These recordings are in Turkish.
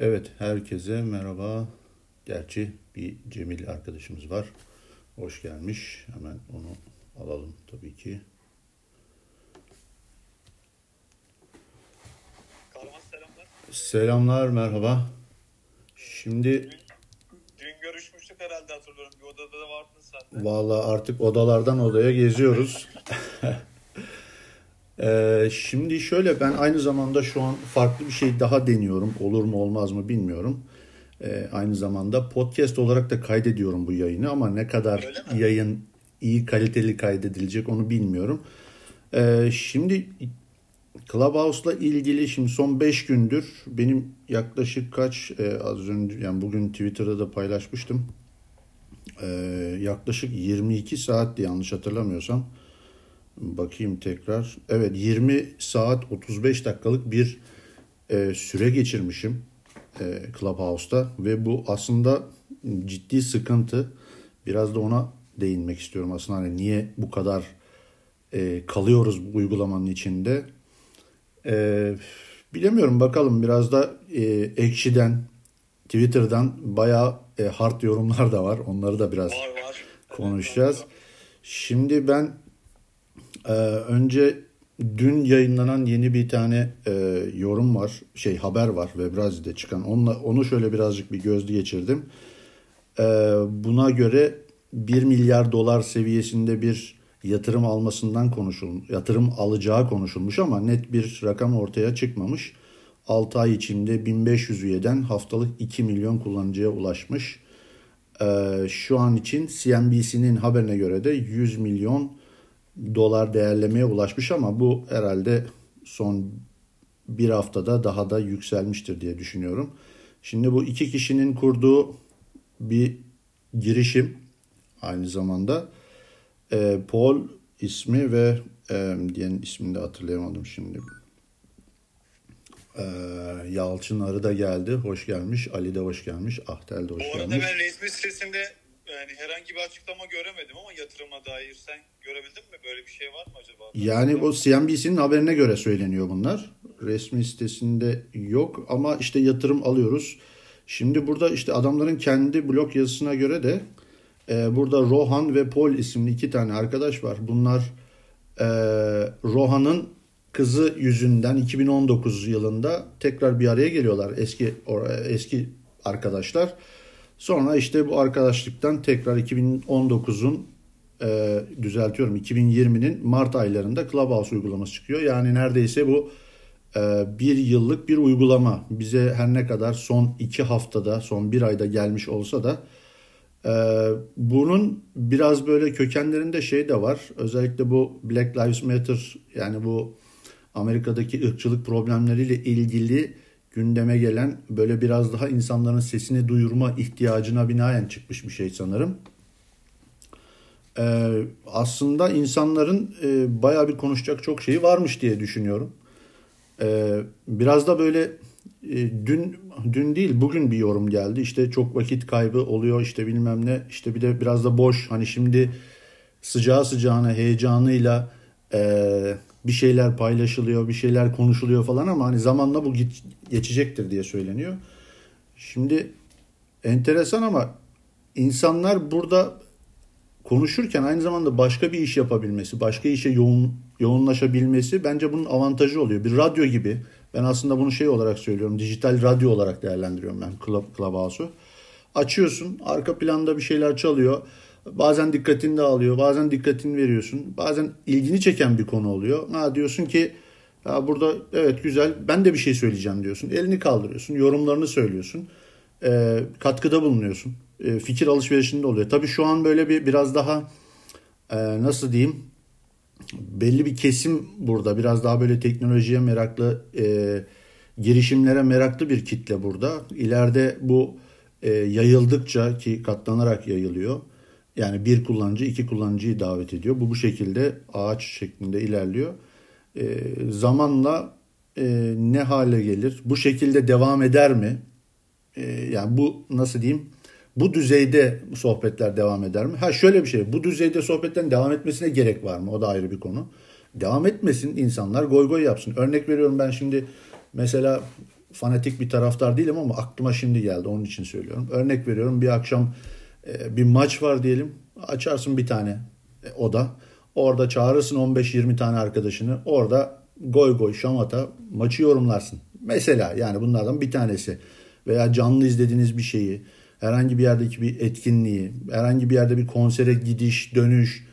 Evet, herkese merhaba. Gerçi bir Cemil arkadaşımız var. Hoş gelmiş. Hemen onu alalım tabii ki. Selamlar. Selamlar, merhaba. Şimdi Dün, görüşmüştük herhalde hatırlıyorum. Bir odada da vardın sen de. Vallahi artık odalardan odaya geziyoruz. Ee, şimdi şöyle ben aynı zamanda şu an farklı bir şey daha deniyorum. Olur mu olmaz mı bilmiyorum. Ee, aynı zamanda podcast olarak da kaydediyorum bu yayını ama ne kadar yayın iyi kaliteli kaydedilecek onu bilmiyorum. Ee, şimdi Clubhouse'la ilgili şimdi son 5 gündür benim yaklaşık kaç e, az önce yani bugün Twitter'da da paylaşmıştım. Ee, yaklaşık 22 saatti yanlış hatırlamıyorsam. Bakayım tekrar. Evet 20 saat 35 dakikalık bir e, süre geçirmişim e, Clubhouse'da ve bu aslında ciddi sıkıntı. Biraz da ona değinmek istiyorum aslında hani niye bu kadar e, kalıyoruz bu uygulamanın içinde. E, bilemiyorum bakalım biraz da e, Ekşi'den Twitter'dan bayağı e, hard yorumlar da var. Onları da biraz Var var. konuşacağız. Şimdi ben e, önce dün yayınlanan yeni bir tane e, yorum var, şey haber var Webrazi'de çıkan. Onunla, onu şöyle birazcık bir gözlü geçirdim. E, buna göre 1 milyar dolar seviyesinde bir yatırım almasından konuşul, yatırım alacağı konuşulmuş ama net bir rakam ortaya çıkmamış. 6 ay içinde 1500 üyeden haftalık 2 milyon kullanıcıya ulaşmış. Ee, şu an için CNBC'nin haberine göre de 100 milyon dolar değerlemeye ulaşmış ama bu herhalde son bir haftada daha da yükselmiştir diye düşünüyorum. Şimdi bu iki kişinin kurduğu bir girişim aynı zamanda Ee, Paul ismi ve e, diyen ismini de hatırlayamadım şimdi. Ee, Yalçın Arı da geldi. Hoş gelmiş. Ali de hoş gelmiş. Ahtel de hoş Bu arada gelmiş. ben resmi sitesinde yani herhangi bir açıklama göremedim ama yatırıma dair sen görebildin mi? Böyle bir şey var mı acaba? Yani o CNBC'nin haberine göre söyleniyor bunlar. Resmi sitesinde yok ama işte yatırım alıyoruz. Şimdi burada işte adamların kendi blog yazısına göre de e, burada Rohan ve Paul isimli iki tane arkadaş var. Bunlar e, Rohan'ın kızı yüzünden 2019 yılında tekrar bir araya geliyorlar eski eski arkadaşlar. Sonra işte bu arkadaşlıktan tekrar 2019'un e, düzeltiyorum 2020'nin Mart aylarında Clubhouse uygulaması çıkıyor. Yani neredeyse bu e, bir yıllık bir uygulama. Bize her ne kadar son iki haftada, son bir ayda gelmiş olsa da e, bunun biraz böyle kökenlerinde şey de var. Özellikle bu Black Lives Matter yani bu Amerika'daki ırkçılık problemleriyle ilgili gündeme gelen böyle biraz daha insanların sesini duyurma ihtiyacına binaen çıkmış bir şey sanırım. Ee, aslında insanların e, bayağı bir konuşacak çok şeyi varmış diye düşünüyorum. Ee, biraz da böyle e, dün dün değil bugün bir yorum geldi. İşte çok vakit kaybı oluyor işte bilmem ne. İşte bir de biraz da boş. Hani şimdi sıcağı sıcağına heyecanıyla e, bir şeyler paylaşılıyor, bir şeyler konuşuluyor falan ama hani zamanla bu geçecektir diye söyleniyor. Şimdi enteresan ama insanlar burada konuşurken aynı zamanda başka bir iş yapabilmesi, başka işe yoğun yoğunlaşabilmesi bence bunun avantajı oluyor. Bir radyo gibi. Ben aslında bunu şey olarak söylüyorum. Dijital radyo olarak değerlendiriyorum ben Club, Clubhouse'u. Açıyorsun, arka planda bir şeyler çalıyor. Bazen dikkatini de alıyor, bazen dikkatini veriyorsun. Bazen ilgini çeken bir konu oluyor. Ha diyorsun ki ya burada evet güzel ben de bir şey söyleyeceğim diyorsun. Elini kaldırıyorsun, yorumlarını söylüyorsun. Ee, katkıda bulunuyorsun. Ee, fikir alışverişinde oluyor. Tabii şu an böyle bir biraz daha e, nasıl diyeyim belli bir kesim burada biraz daha böyle teknolojiye meraklı e, girişimlere meraklı bir kitle burada. İleride bu e, yayıldıkça ki katlanarak yayılıyor. Yani bir kullanıcı iki kullanıcıyı davet ediyor. Bu bu şekilde ağaç şeklinde ilerliyor. E, zamanla e, ne hale gelir? Bu şekilde devam eder mi? E, yani bu nasıl diyeyim? Bu düzeyde sohbetler devam eder mi? Ha şöyle bir şey. Bu düzeyde sohbetlerin devam etmesine gerek var mı? O da ayrı bir konu. Devam etmesin insanlar goy goy yapsın. Örnek veriyorum ben şimdi mesela fanatik bir taraftar değilim ama aklıma şimdi geldi onun için söylüyorum. Örnek veriyorum bir akşam bir maç var diyelim açarsın bir tane e, oda orada çağırırsın 15-20 tane arkadaşını orada goy goy şamata maçı yorumlarsın. Mesela yani bunlardan bir tanesi veya canlı izlediğiniz bir şeyi herhangi bir yerdeki bir etkinliği herhangi bir yerde bir konsere gidiş dönüş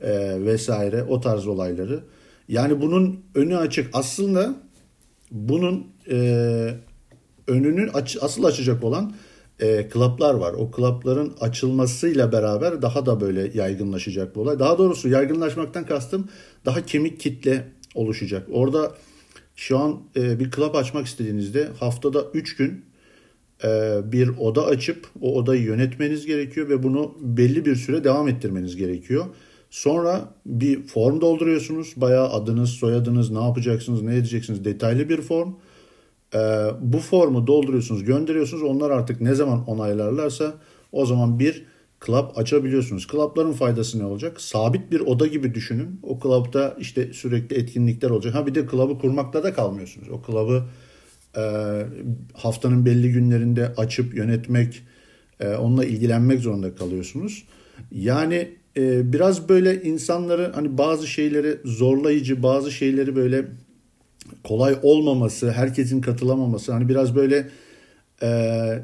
e, vesaire o tarz olayları. Yani bunun önü açık. Aslında bunun e, önünü aç, asıl açacak olan e, klaplar var. O klapların açılmasıyla beraber daha da böyle yaygınlaşacak bu olay. Daha doğrusu yaygınlaşmaktan kastım daha kemik kitle oluşacak. Orada şu an e, bir klap açmak istediğinizde haftada 3 gün e, bir oda açıp o odayı yönetmeniz gerekiyor ve bunu belli bir süre devam ettirmeniz gerekiyor. Sonra bir form dolduruyorsunuz. Bayağı adınız, soyadınız, ne yapacaksınız, ne edeceksiniz detaylı bir form. Ee, bu formu dolduruyorsunuz, gönderiyorsunuz. Onlar artık ne zaman onaylarlarsa o zaman bir club açabiliyorsunuz. Club'ların faydası ne olacak? Sabit bir oda gibi düşünün. O club'da işte sürekli etkinlikler olacak. Ha bir de club'ı kurmakta da kalmıyorsunuz. O club'ı e, haftanın belli günlerinde açıp yönetmek, e, onunla ilgilenmek zorunda kalıyorsunuz. Yani e, biraz böyle insanları hani bazı şeyleri zorlayıcı, bazı şeyleri böyle kolay olmaması, herkesin katılamaması, hani biraz böyle e,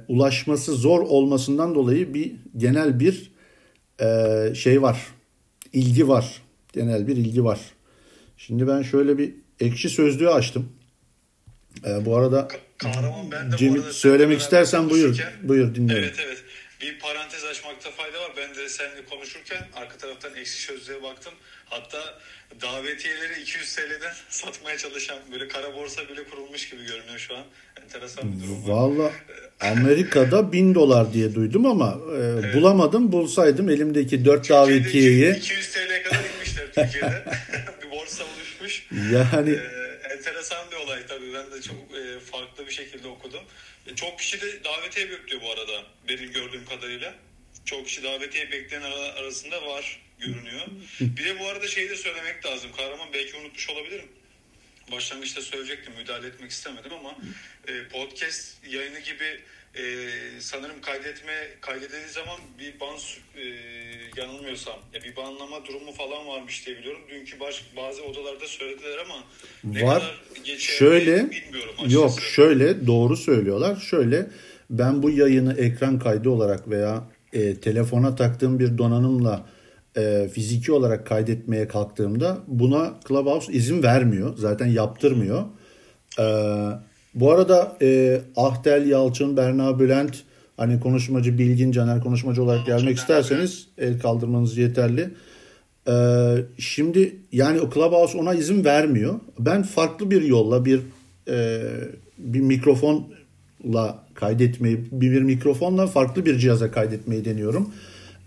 ulaşması zor olmasından dolayı bir genel bir e, şey var, ilgi var, genel bir ilgi var. Şimdi ben şöyle bir ekşi sözlüğü açtım. E, bu arada Kahraman ben de Cem, bu arada söylemek istersen buyur, buyur dinliyorum. Evet evet bir parantez açmakta fayda var. Ben de seninle konuşurken arka taraftan eksi sözlüğe baktım. Hatta davetiyeleri 200 TL'den satmaya çalışan böyle kara borsa bile kurulmuş gibi görünüyor şu an. Enteresan bir durum. Valla Amerika'da 1000 dolar diye duydum ama e, evet. bulamadım. Bulsaydım elimdeki 4 Türkiye'de davetiyeyi. 200 TL'ye kadar inmişler Türkiye'de. bir borsa oluşmuş. Yani... Ee, enteresan bir olay tabii. Ben de çok e, farklı bir şekilde okudum. E, çok kişi de davetiye bekliyor bu arada benim gördüğüm kadarıyla. Çok kişi davetiye bekleyen arasında var görünüyor. Bir de bu arada şeyi de söylemek lazım. Kahraman belki unutmuş olabilirim. Başlangıçta söyleyecektim müdahale etmek istemedim ama e, podcast yayını gibi e, sanırım kaydetme kaydedildiği zaman bir ban e, yanılmıyorsam ya bir banlama durumu falan varmış diye biliyorum. Dünkü baş, bazı odalarda söylediler ama ne Var. kadar şöyle bilmiyorum açıkçası. Yok şöyle doğru söylüyorlar. Şöyle ben bu yayını ekran kaydı olarak veya e, telefona taktığım bir donanımla e, fiziki olarak kaydetmeye kalktığımda buna Clubhouse izin vermiyor. Zaten yaptırmıyor. Eee bu arada e, Ahtel Yalçın, Berna Bülent, hani konuşmacı Bilgin Caner konuşmacı olarak gelmek isterseniz el kaldırmanız yeterli. Ee, şimdi yani o Clubhouse ona izin vermiyor. Ben farklı bir yolla bir e, bir mikrofonla kaydetmeyi, bir, bir mikrofonla farklı bir cihaza kaydetmeyi deniyorum.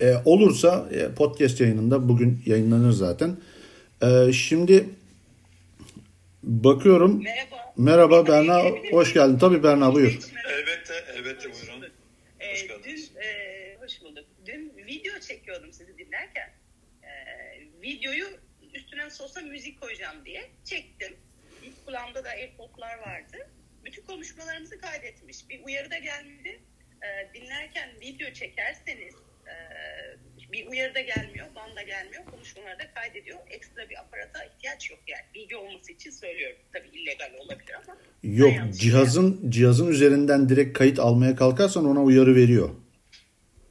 Ee, olursa e, podcast yayınında bugün yayınlanır zaten. Ee, şimdi bakıyorum. Merhaba. Merhaba Berna, hoş geldin. Tabii Berna buyur. Elbette, elbette buyurun. Ee, hoş geldiniz. Dün, e, hoş bulduk. Dün video çekiyordum sizi dinlerken. E, videoyu üstüne sosa müzik koyacağım diye çektim. İlk kulağımda da AirPod'lar vardı. Bütün konuşmalarımızı kaydetmiş. Bir uyarı da gelmedi. E, dinlerken video çekerseniz e, bir uyarı da gelmiyor, banda gelmiyor. Konuşmaları da kaydediyor. Ekstra bir aparata ihtiyaç yok yani. Bilgi olması için söylüyorum. Tabii illegal olabilir ama. Yok cihazın şey cihazın üzerinden direkt kayıt almaya kalkarsan ona uyarı veriyor.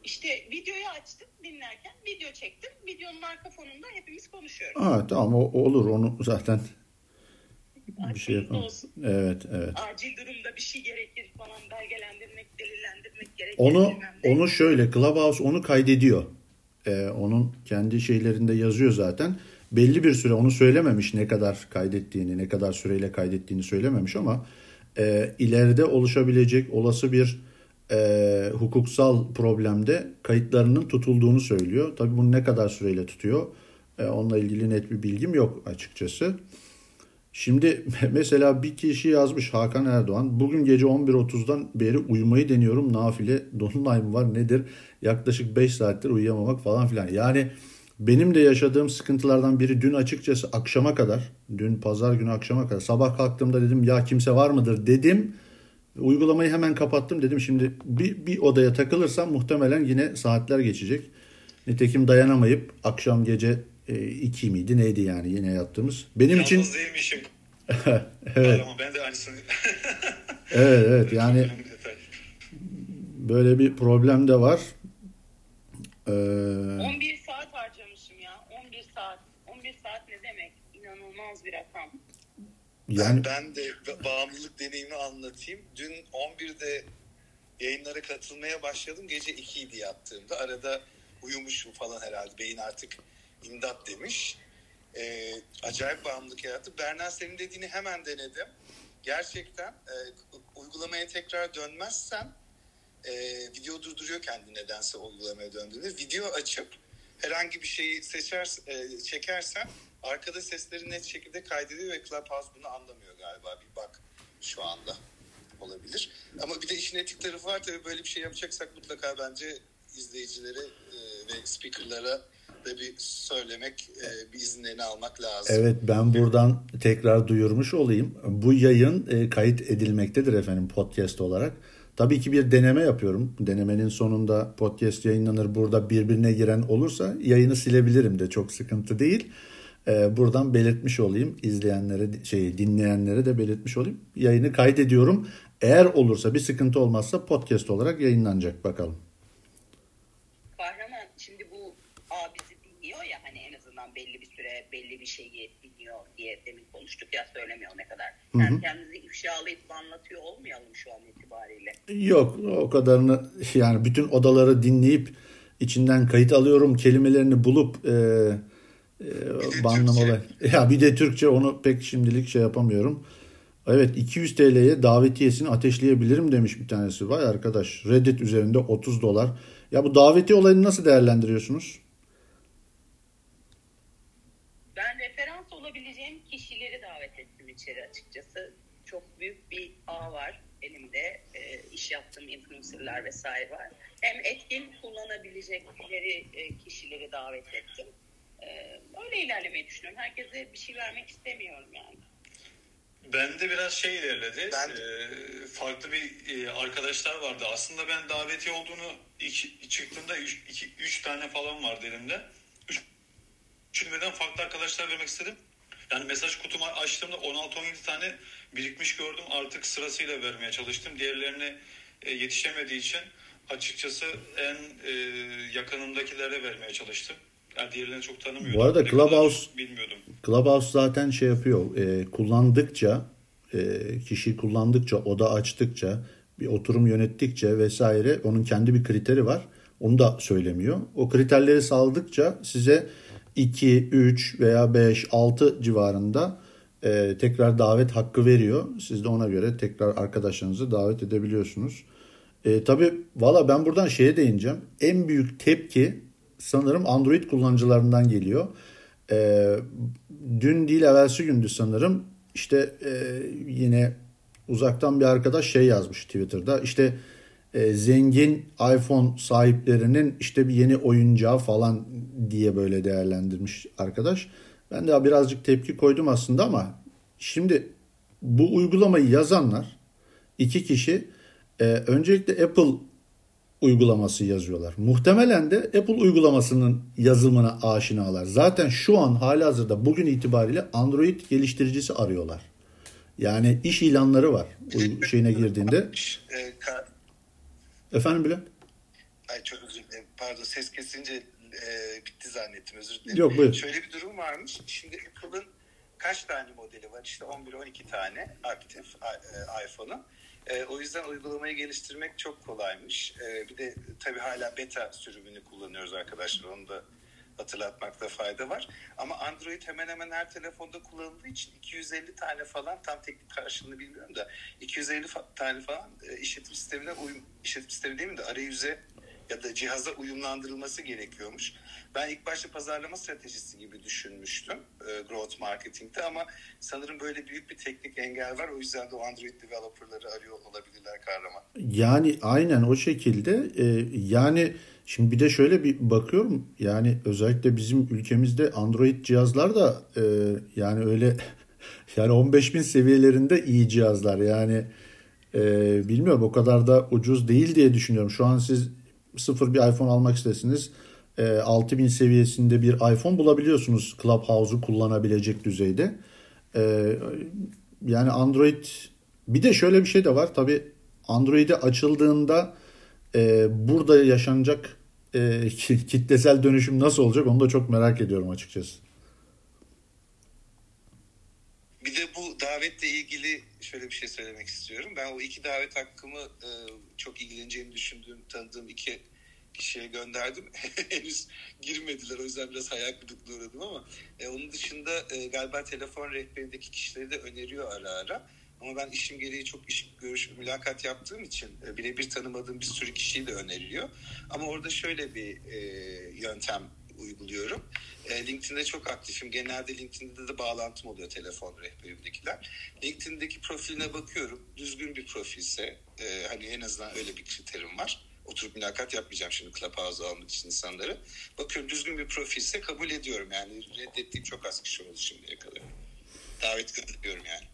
İşte videoyu açtım dinlerken video çektim. Videonun arka fonunda hepimiz konuşuyoruz. Ha tamam o, olur onu zaten bir şey yapalım. Evet, evet. Acil durumda bir şey gerekir falan belgelendirmek, delillendirmek gerekir. Onu onu şöyle Clubhouse onu kaydediyor e, onun kendi şeylerinde yazıyor zaten. Belli bir süre onu söylememiş ne kadar kaydettiğini, ne kadar süreyle kaydettiğini söylememiş ama e, ileride oluşabilecek olası bir e, hukuksal problemde kayıtlarının tutulduğunu söylüyor. Tabii bunu ne kadar süreyle tutuyor e, onunla ilgili net bir bilgim yok açıkçası. Şimdi mesela bir kişi yazmış Hakan Erdoğan. Bugün gece 11.30'dan beri uyumayı deniyorum. Nafile dolunay mı var nedir? Yaklaşık 5 saattir uyuyamamak falan filan. Yani benim de yaşadığım sıkıntılardan biri dün açıkçası akşama kadar, dün pazar günü akşama kadar sabah kalktığımda dedim ya kimse var mıdır dedim. Uygulamayı hemen kapattım dedim şimdi bir, bir odaya takılırsam muhtemelen yine saatler geçecek. Nitekim dayanamayıp akşam gece e, iki miydi neydi yani yine yattığımız. Benim Yalnız için değilmişim. evet. Ama ben de aynısını. evet evet yani böyle bir problem de var. Ee, 11 saat harcamışım ya. 11 saat. 11 saat ne demek? İnanılmaz bir rakam. yani Ben, ben de ba- bağımlılık deneyimi anlatayım. Dün 11'de yayınlara katılmaya başladım. Gece 2 idi yattığımda. Arada uyumuşum falan herhalde. Beyin artık imdat demiş. Ee, acayip bağımlılık yarattı. Berna senin dediğini hemen denedim. Gerçekten e, uygulamaya tekrar dönmezsen e, video durduruyor kendi nedense uygulamaya döndüğünde. Video açıp herhangi bir şeyi seçer, e, çekersen arkada sesleri net şekilde kaydediyor ve Clubhouse bunu anlamıyor galiba. Bir bak şu anda olabilir. Ama bir de işin etik tarafı var tabii böyle bir şey yapacaksak mutlaka bence izleyicilere e, ve speakerlara da söylemek, e, bir izinlerini almak lazım. Evet ben buradan tekrar duyurmuş olayım. Bu yayın e, kayıt edilmektedir efendim podcast olarak. Tabii ki bir deneme yapıyorum. Denemenin sonunda podcast yayınlanır. Burada birbirine giren olursa yayını silebilirim de çok sıkıntı değil. E, buradan belirtmiş olayım. izleyenlere, şey dinleyenlere de belirtmiş olayım. Yayını kaydediyorum. Eğer olursa bir sıkıntı olmazsa podcast olarak yayınlanacak bakalım. Kahraman şimdi bu A bizi dinliyor ya hani en azından belli bir süre belli bir şeyi dinliyor diye demin konuştuk ya söylemiyor ne kadar. Yani kendimizi ifşalayıp anlatıyor olmayalım şu an itibariyle. Yok o kadarını yani bütün odaları dinleyip içinden kayıt alıyorum kelimelerini bulup e, e, banlama Türkçe. olay. Ya bir de Türkçe onu pek şimdilik şey yapamıyorum. Evet 200 TL'ye davetiyesini ateşleyebilirim demiş bir tanesi. Vay arkadaş Reddit üzerinde 30 dolar. Ya bu davetiye olayını nasıl değerlendiriyorsunuz? Ben referans olabileceğim kişileri davet içeri açıkçası. Çok büyük bir ağ var elimde. E, iş yaptığım influencerlar vesaire var. Hem etkin kullanabilecekleri e, kişileri davet ettim. E, öyle ilerlemeyi düşünüyorum. Herkese bir şey vermek istemiyorum yani. Bende biraz şey ilerledi. Ben- Ee, farklı bir e, arkadaşlar vardı. Aslında ben daveti olduğunu ilk çıktığımda 3 tane falan vardı elimde. Üç, üçünü birden farklı arkadaşlar vermek istedim. Yani mesaj kutumu açtığımda 16-17 tane birikmiş gördüm. Artık sırasıyla vermeye çalıştım. Diğerlerini e, yetişemediği için açıkçası en e, yakınımdakilere vermeye çalıştım. Yani diğerlerini çok tanımıyordum. Bu arada Ne Clubhouse- bilmiyordum. Clubhouse zaten şey yapıyor. e, kullandıkça e, kişi kullandıkça oda açtıkça bir oturum yönettikçe vesaire onun kendi bir kriteri var. Onu da söylemiyor. O kriterleri sağladıkça size 2, 3 veya 5, 6 civarında e, tekrar davet hakkı veriyor. Siz de ona göre tekrar arkadaşlarınızı davet edebiliyorsunuz. E, tabii valla ben buradan şeye değineceğim. En büyük tepki sanırım Android kullanıcılarından geliyor. E, dün değil evvelsi gündü sanırım. İşte e, yine uzaktan bir arkadaş şey yazmış Twitter'da. İşte e, zengin iPhone sahiplerinin işte bir yeni oyuncağı falan diye böyle değerlendirmiş arkadaş. Ben de birazcık tepki koydum aslında ama şimdi bu uygulamayı yazanlar iki kişi e, öncelikle Apple uygulaması yazıyorlar. Muhtemelen de Apple uygulamasının yazımına aşinalar. Zaten şu an halihazırda bugün itibariyle Android geliştiricisi arıyorlar. Yani iş ilanları var şeyine girdiğinde. Efendim Bülent? Ay çok özür dilerim. Pardon ses kesince e, bitti zannettim özür dilerim. Yok, buyur. Şöyle bir durum varmış. Şimdi Apple'ın kaç tane modeli var? İşte 11-12 tane aktif e, iPhone'un. E, o yüzden uygulamayı geliştirmek çok kolaymış. E, bir de tabii hala beta sürümünü kullanıyoruz arkadaşlar. Onu da hatırlatmakta fayda var. Ama Android hemen hemen her telefonda kullanıldığı için 250 tane falan tam teknik karşılığını bilmiyorum da 250 fa- tane falan e, işletim sistemine uyum işletim sistemi değil mi de arayüze ya da cihaza uyumlandırılması gerekiyormuş. Ben ilk başta pazarlama stratejisi gibi düşünmüştüm e, growth marketing'te ama sanırım böyle büyük bir teknik engel var. O yüzden de o Android developerları arıyor olabilirler kahraman. Yani aynen o şekilde e, yani şimdi bir de şöyle bir bakıyorum yani özellikle bizim ülkemizde Android cihazlar da e, yani öyle yani 15 bin seviyelerinde iyi cihazlar yani E, bilmiyorum o kadar da ucuz değil diye düşünüyorum. Şu an siz sıfır bir iPhone almak istesiniz. E, 6000 seviyesinde bir iPhone bulabiliyorsunuz Clubhouse'u kullanabilecek düzeyde. E, yani Android bir de şöyle bir şey de var. Tabi Android'e açıldığında e, burada yaşanacak e, kitlesel dönüşüm nasıl olacak onu da çok merak ediyorum açıkçası. Bir de bu davetle ilgili şöyle bir şey söylemek istiyorum. Ben o iki davet hakkımı e, çok ilgileneceğini düşündüğüm, tanıdığım iki kişiye gönderdim. Henüz girmediler o yüzden biraz hayal kırıklığı uğradım ama e, onun dışında e, galiba telefon rehberindeki kişileri de öneriyor ara ara. Ama ben işim gereği çok iş görüş mülakat yaptığım için e, birebir tanımadığım bir sürü kişiyi de öneriyor. Ama orada şöyle bir e, yöntem uyguluyorum. E, LinkedIn'de çok aktifim. Genelde LinkedIn'de de bağlantım oluyor telefon rehberimdekiler. LinkedIn'deki profiline bakıyorum. Düzgün bir profilse e, hani en azından öyle bir kriterim var. Oturup mülakat yapmayacağım şimdi Clubhouse'a almak için insanları. Bakıyorum düzgün bir profilse kabul ediyorum. Yani reddettiğim çok az kişi oldu şimdiye kadar. Davet ediyorum yani.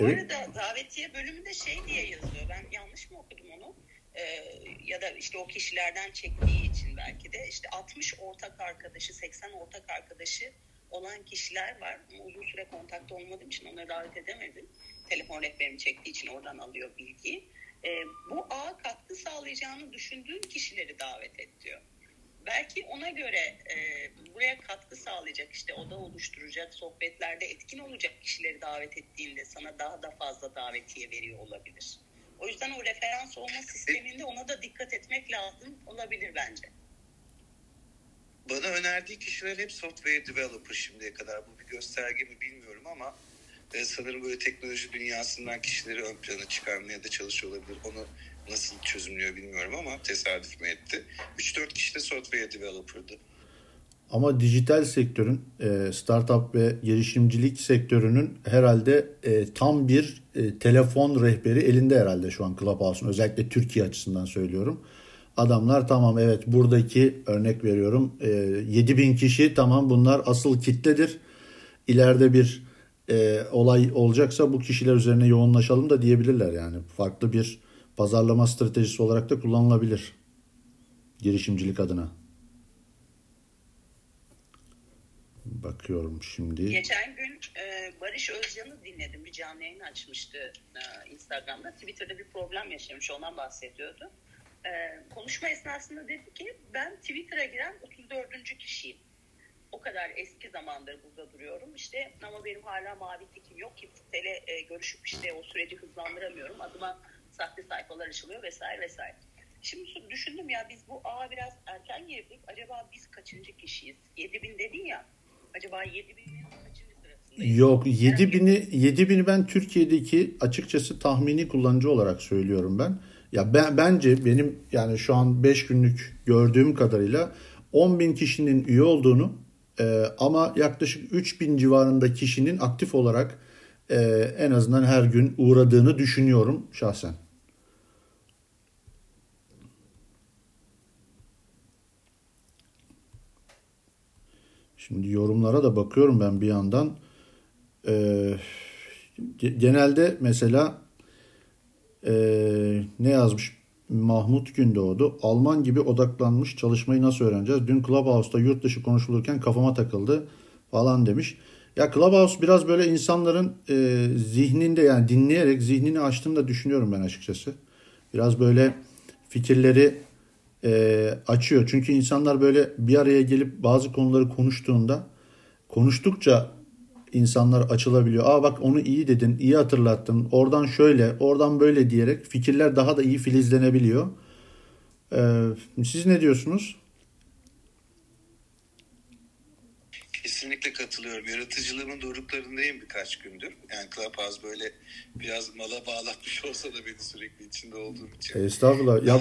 Bu evet. arada davetiye bölümünde şey diye yazıyor. Ben yanlış mı okudum onu? Ee, ya da işte o kişilerden çektiği için belki de işte 60 ortak arkadaşı, 80 ortak arkadaşı olan kişiler var. Ama uzun süre kontakta olmadığım için onları davet edemedim. Telefon rehberimi çektiği için oradan alıyor bilgiyi. Ee, bu ağa katkı sağlayacağını düşündüğün kişileri davet et diyor belki ona göre e, buraya katkı sağlayacak işte oda oluşturacak sohbetlerde etkin olacak kişileri davet ettiğinde sana daha da fazla davetiye veriyor olabilir. O yüzden o referans olma sisteminde ona da dikkat etmek lazım olabilir bence. Bana önerdiği kişiler hep software developer şimdiye kadar. Bu bir gösterge mi bilmiyorum ama e, sanırım böyle teknoloji dünyasından kişileri ön plana çıkarmaya da çalışıyor olabilir. Onu nasıl çözümlüyor bilmiyorum ama tesadüf mü etti. 3-4 kişi de software developer'dı. Ama dijital sektörün, e, startup ve girişimcilik sektörünün herhalde e, tam bir e, telefon rehberi elinde herhalde şu an Clubhouse'un. Özellikle Türkiye açısından söylüyorum. Adamlar tamam evet buradaki örnek veriyorum 7000 kişi tamam bunlar asıl kitledir. İleride bir olay olacaksa bu kişiler üzerine yoğunlaşalım da diyebilirler yani. Farklı bir pazarlama stratejisi olarak da kullanılabilir girişimcilik adına. Bakıyorum şimdi. Geçen gün e, Barış Özcan'ı dinledim. Bir canlı yayın açmıştı e, Instagram'da. Twitter'da bir problem yaşamış. Ondan bahsediyordu. E, konuşma esnasında dedi ki ben Twitter'a giren 34. kişiyim. O kadar eski zamandır burada duruyorum. İşte ama benim hala mavi tikim yok. Kimseyle e, görüşüp işte o süreci hızlandıramıyorum. Adıma sahte sayfalar açılıyor vesaire vesaire. Şimdi düşündüm ya biz bu ağa biraz erken girdik. Acaba biz kaçıncı kişiyiz? 7000 dedin ya. Acaba 7000'in kaçıncı sırasındayız? Yok 7000'i 7000'i ben Türkiye'deki açıkçası tahmini kullanıcı olarak söylüyorum ben. Ya ben bence benim yani şu an 5 günlük gördüğüm kadarıyla 10 bin kişinin üye olduğunu e, ama yaklaşık 3 bin civarında kişinin aktif olarak e, en azından her gün uğradığını düşünüyorum şahsen. Şimdi yorumlara da bakıyorum ben bir yandan. Ee, genelde mesela e, ne yazmış Mahmut Gündoğdu. Alman gibi odaklanmış çalışmayı nasıl öğreneceğiz? Dün Clubhouse'da yurt dışı konuşulurken kafama takıldı falan demiş. Ya Clubhouse biraz böyle insanların e, zihninde yani dinleyerek zihnini açtığını da düşünüyorum ben açıkçası. Biraz böyle fikirleri e, açıyor. Çünkü insanlar böyle bir araya gelip bazı konuları konuştuğunda konuştukça insanlar açılabiliyor. Aa bak onu iyi dedin, iyi hatırlattın. Oradan şöyle, oradan böyle diyerek fikirler daha da iyi filizlenebiliyor. Ee, siz ne diyorsunuz? Kesinlikle katılıyorum. Yaratıcılığımın doruklarındayım birkaç gündür. Yani Clubhouse böyle biraz mala bağlatmış olsa da beni sürekli içinde olduğum için. Estağfurullah. Ya,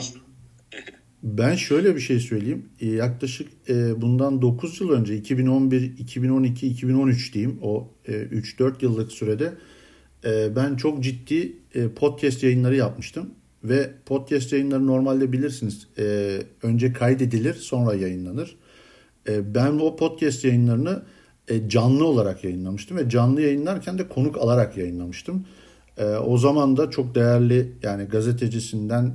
Ben şöyle bir şey söyleyeyim. E, yaklaşık e, bundan 9 yıl önce 2011, 2012, 2013 diyeyim o 3-4 yıllık sürede e, ben çok ciddi podcast yayınları yapmıştım. Ve podcast yayınları normalde bilirsiniz önce kaydedilir sonra yayınlanır. Ben o podcast yayınlarını canlı olarak yayınlamıştım ve canlı yayınlarken de konuk alarak yayınlamıştım. E, o zaman da çok değerli yani gazetecisinden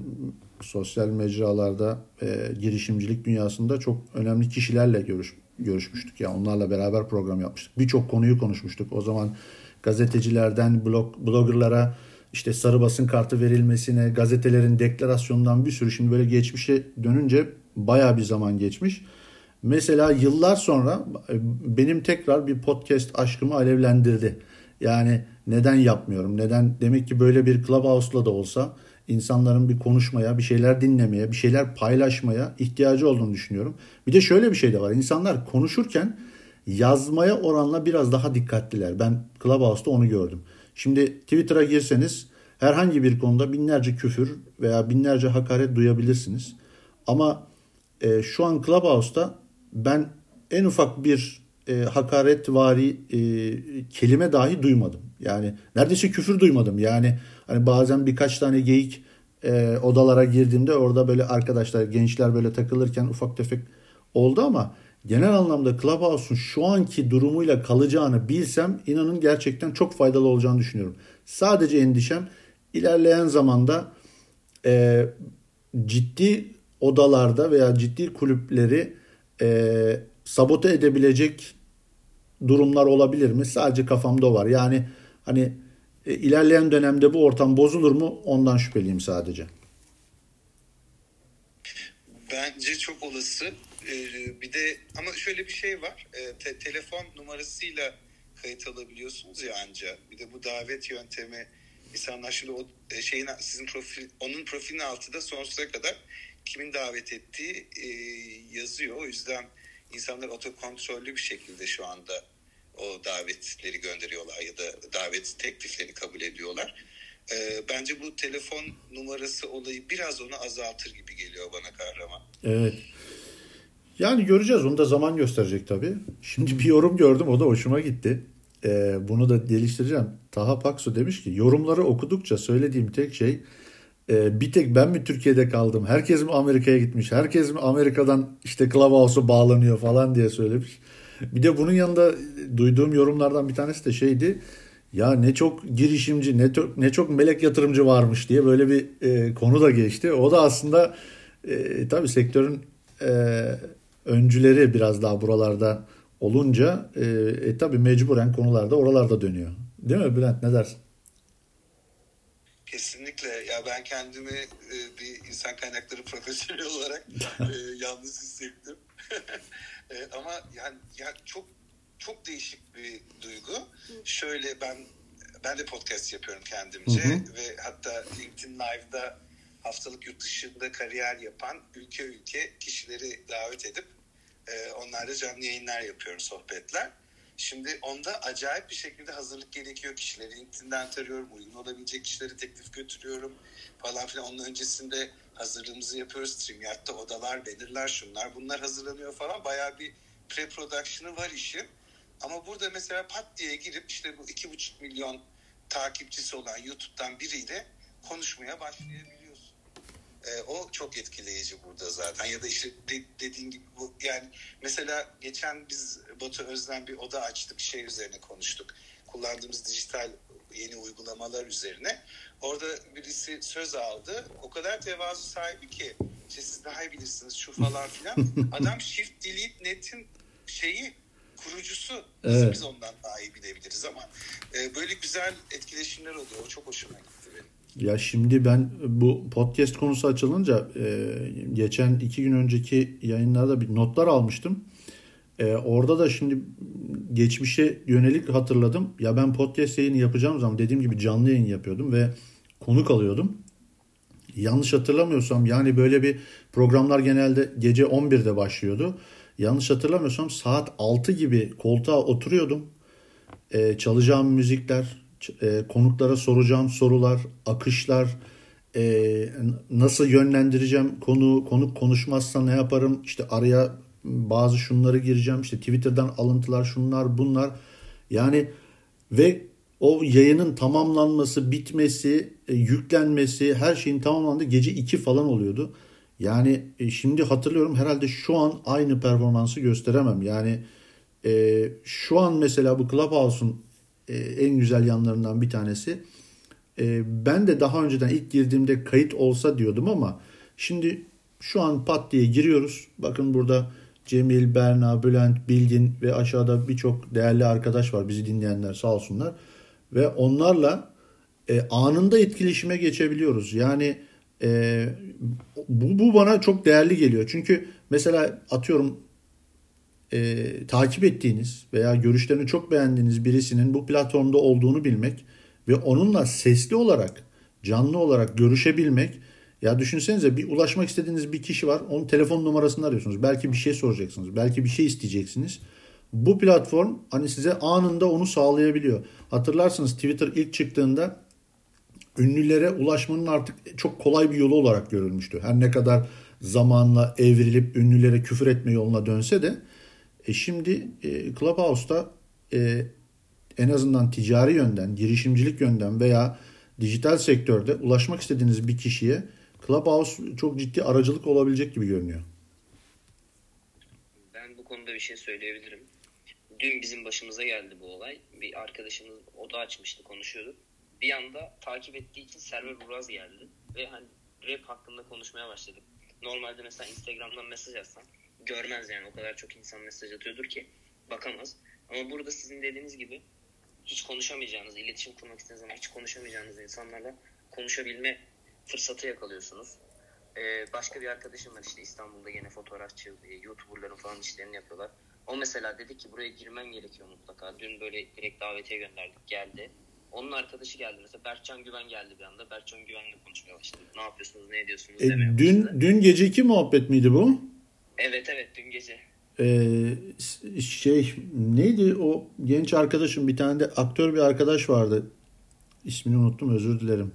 sosyal mecralarda e, girişimcilik dünyasında çok önemli kişilerle görüş, görüşmüştük. Yani onlarla beraber program yapmıştık. Birçok konuyu konuşmuştuk. O zaman gazetecilerden blog, bloggerlara işte sarı basın kartı verilmesine, gazetelerin deklarasyonundan bir sürü şimdi böyle geçmişe dönünce baya bir zaman geçmiş. Mesela yıllar sonra e, benim tekrar bir podcast aşkımı alevlendirdi. Yani neden yapmıyorum? Neden? Demek ki böyle bir Clubhouse'la da olsa insanların bir konuşmaya, bir şeyler dinlemeye, bir şeyler paylaşmaya ihtiyacı olduğunu düşünüyorum. Bir de şöyle bir şey de var. İnsanlar konuşurken yazmaya oranla biraz daha dikkatliler. Ben Clubhouse'da onu gördüm. Şimdi Twitter'a girseniz herhangi bir konuda binlerce küfür veya binlerce hakaret duyabilirsiniz. Ama e, şu an Clubhouse'da ben en ufak bir e, hakaretvari e, kelime dahi duymadım. Yani neredeyse küfür duymadım. Yani hani bazen birkaç tane geyik e, odalara girdiğimde orada böyle arkadaşlar, gençler böyle takılırken ufak tefek oldu ama genel anlamda Clubhouse'un şu anki durumuyla kalacağını bilsem inanın gerçekten çok faydalı olacağını düşünüyorum. Sadece endişem ilerleyen zamanda e, ciddi odalarda veya ciddi kulüpleri e, sabote edebilecek durumlar olabilir mi? Sadece kafamda var. Yani hani e, ilerleyen dönemde bu ortam bozulur mu? Ondan şüpheliyim sadece. Bence çok olası. Ee, bir de ama şöyle bir şey var. Ee, te- telefon numarasıyla kayıt alabiliyorsunuz ya anca. Bir de bu davet yöntemi insanlar şimdi o e, şeyin sizin profil onun profilinin altında sonsuza kadar kimin davet ettiği e, yazıyor. O yüzden insanlar otokontrollü bir şekilde şu anda o davetleri gönderiyorlar ya da davet tekliflerini kabul ediyorlar. E, bence bu telefon numarası olayı biraz onu azaltır gibi geliyor bana kahraman. Evet. Yani göreceğiz. Onu da zaman gösterecek tabii. Şimdi bir yorum gördüm. O da hoşuma gitti. Ee, bunu da geliştireceğim. Taha Paksu demiş ki yorumları okudukça söylediğim tek şey e, bir tek ben mi Türkiye'de kaldım? Herkes mi Amerika'ya gitmiş? Herkes mi Amerika'dan işte Clubhouse'a bağlanıyor falan diye söylemiş. Bir de bunun yanında duyduğum yorumlardan bir tanesi de şeydi. Ya ne çok girişimci, ne çok, ne çok melek yatırımcı varmış diye böyle bir e, konu da geçti. O da aslında e, tabii sektörün e, öncüleri biraz daha buralarda olunca e, e, tabii mecburen konularda oralarda dönüyor. Değil mi Bülent ne dersin? Kesinlikle. Ya ben kendimi e, bir insan kaynakları profesyoneli olarak e, yalnız hissettim. e, ama yani ya çok çok değişik bir duygu. Şöyle ben ben de podcast yapıyorum kendimce hı hı. ve hatta LinkedIn Live'da haftalık yurt dışında kariyer yapan ülke ülke kişileri davet edip e, onlarla canlı yayınlar yapıyorum, sohbetler. Şimdi onda acayip bir şekilde hazırlık gerekiyor. Kişileri LinkedIn'den tarıyorum, uygun olabilecek kişileri teklif götürüyorum falan filan. Onun öncesinde hazırlığımızı yapıyoruz. StreamYard'da odalar, belirler, şunlar bunlar hazırlanıyor falan. Bayağı bir pre-production'ı var işin. Ama burada mesela pat diye girip işte bu iki buçuk milyon takipçisi olan YouTube'dan biriyle konuşmaya başlayabiliyorsun e, o çok etkileyici burada zaten. Ya da işte de, dediğin gibi bu yani mesela geçen biz Batu Özden bir oda açtık şey üzerine konuştuk. Kullandığımız dijital yeni uygulamalar üzerine. Orada birisi söz aldı. O kadar tevazu sahibi ki işte siz daha iyi bilirsiniz şu falan filan. Adam Shift Delete Net'in şeyi kurucusu. Evet. Biz ondan daha iyi bilebiliriz ama e, böyle güzel etkileşimler oluyor. O çok hoşuma gitti. Ya şimdi ben bu podcast konusu açılınca e, geçen iki gün önceki yayınlarda bir notlar almıştım. E, orada da şimdi geçmişe yönelik hatırladım. Ya ben podcast yayını yapacağım zaman dediğim gibi canlı yayın yapıyordum ve konuk alıyordum. Yanlış hatırlamıyorsam yani böyle bir programlar genelde gece 11'de başlıyordu. Yanlış hatırlamıyorsam saat 6 gibi koltuğa oturuyordum. E, çalacağım müzikler, e, konuklara soracağım sorular, akışlar, e, nasıl yönlendireceğim konu, konuk konuşmazsa ne yaparım, işte araya bazı şunları gireceğim, işte Twitter'dan alıntılar şunlar bunlar. Yani ve o yayının tamamlanması, bitmesi, e, yüklenmesi her şeyin tamamlandığı gece 2 falan oluyordu. Yani e, şimdi hatırlıyorum herhalde şu an aynı performansı gösteremem. Yani e, şu an mesela bu Clubhouse'un e, en güzel yanlarından bir tanesi e, ben de daha önceden ilk girdiğimde kayıt olsa diyordum ama şimdi şu an pat diye giriyoruz. Bakın burada Cemil, Berna, Bülent, Bilgin ve aşağıda birçok değerli arkadaş var bizi dinleyenler sağ olsunlar. Ve onlarla e, anında etkileşime geçebiliyoruz. Yani e, bu, bu bana çok değerli geliyor. Çünkü mesela atıyorum e, takip ettiğiniz veya görüşlerini çok beğendiğiniz birisinin bu platformda olduğunu bilmek ve onunla sesli olarak, canlı olarak görüşebilmek ya düşünsenize bir ulaşmak istediğiniz bir kişi var. Onun telefon numarasını arıyorsunuz. Belki bir şey soracaksınız. Belki bir şey isteyeceksiniz. Bu platform hani size anında onu sağlayabiliyor. Hatırlarsınız Twitter ilk çıktığında ünlülere ulaşmanın artık çok kolay bir yolu olarak görülmüştü. Her ne kadar zamanla evrilip ünlülere küfür etme yoluna dönse de e şimdi e, Clubhouse'da e, en azından ticari yönden, girişimcilik yönden veya dijital sektörde ulaşmak istediğiniz bir kişiye Clubhouse çok ciddi aracılık olabilecek gibi görünüyor. Ben bu konuda bir şey söyleyebilirim. Dün bizim başımıza geldi bu olay. Bir arkadaşımız oda açmıştı, konuşuyorduk. Bir anda takip ettiği için Server Uraz geldi. Ve hani rap hakkında konuşmaya başladık. Normalde mesela Instagram'dan mesaj atsan görmez yani. O kadar çok insan mesaj atıyordur ki bakamaz. Ama burada sizin dediğiniz gibi hiç konuşamayacağınız, iletişim kurmak istediğiniz zaman hiç konuşamayacağınız insanlarla konuşabilme fırsatı yakalıyorsunuz. Ee, başka bir arkadaşım var işte İstanbul'da yine fotoğrafçı, e, YouTuber'ların falan işlerini yapıyorlar. O mesela dedi ki buraya girmen gerekiyor mutlaka. Dün böyle direkt davetiye gönderdik geldi. Onun arkadaşı geldi mesela Berkcan Güven geldi bir anda. Berkcan Güven'le konuşmaya başladık. Ne yapıyorsunuz, ne ediyorsunuz e, demeye dün, başladı. Dün geceki muhabbet miydi bu? Evet evet dün gece. Ee, şey neydi o genç arkadaşım bir tane de aktör bir arkadaş vardı. İsmini unuttum özür dilerim.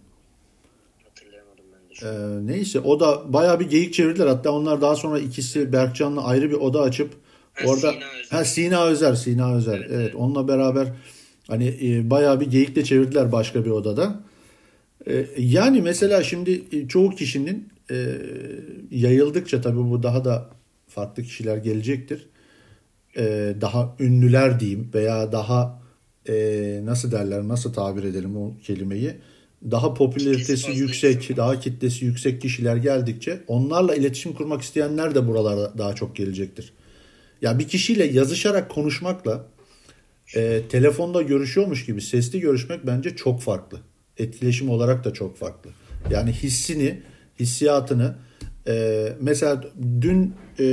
Ee, neyse o da baya bir geyik çevirdiler. Hatta onlar daha sonra ikisi Berkcan'la ayrı bir oda açıp ha, orada Sina Özer. Ha, Sina Özer, Sina Özer. Evet, evet, evet. onunla beraber hani e, baya bir geyikle çevirdiler başka bir odada. E, yani mesela şimdi e, çoğu kişinin e, yayıldıkça tabii bu daha da farklı kişiler gelecektir. E, daha ünlüler diyeyim veya daha e, nasıl derler nasıl tabir edelim o kelimeyi daha popülaritesi yüksek, daha kitlesi yüksek kişiler geldikçe onlarla iletişim kurmak isteyenler de buralara daha çok gelecektir. Ya bir kişiyle yazışarak konuşmakla e, telefonda görüşüyormuş gibi sesli görüşmek bence çok farklı. Etkileşim olarak da çok farklı. Yani hissini, hissiyatını e, mesela dün e,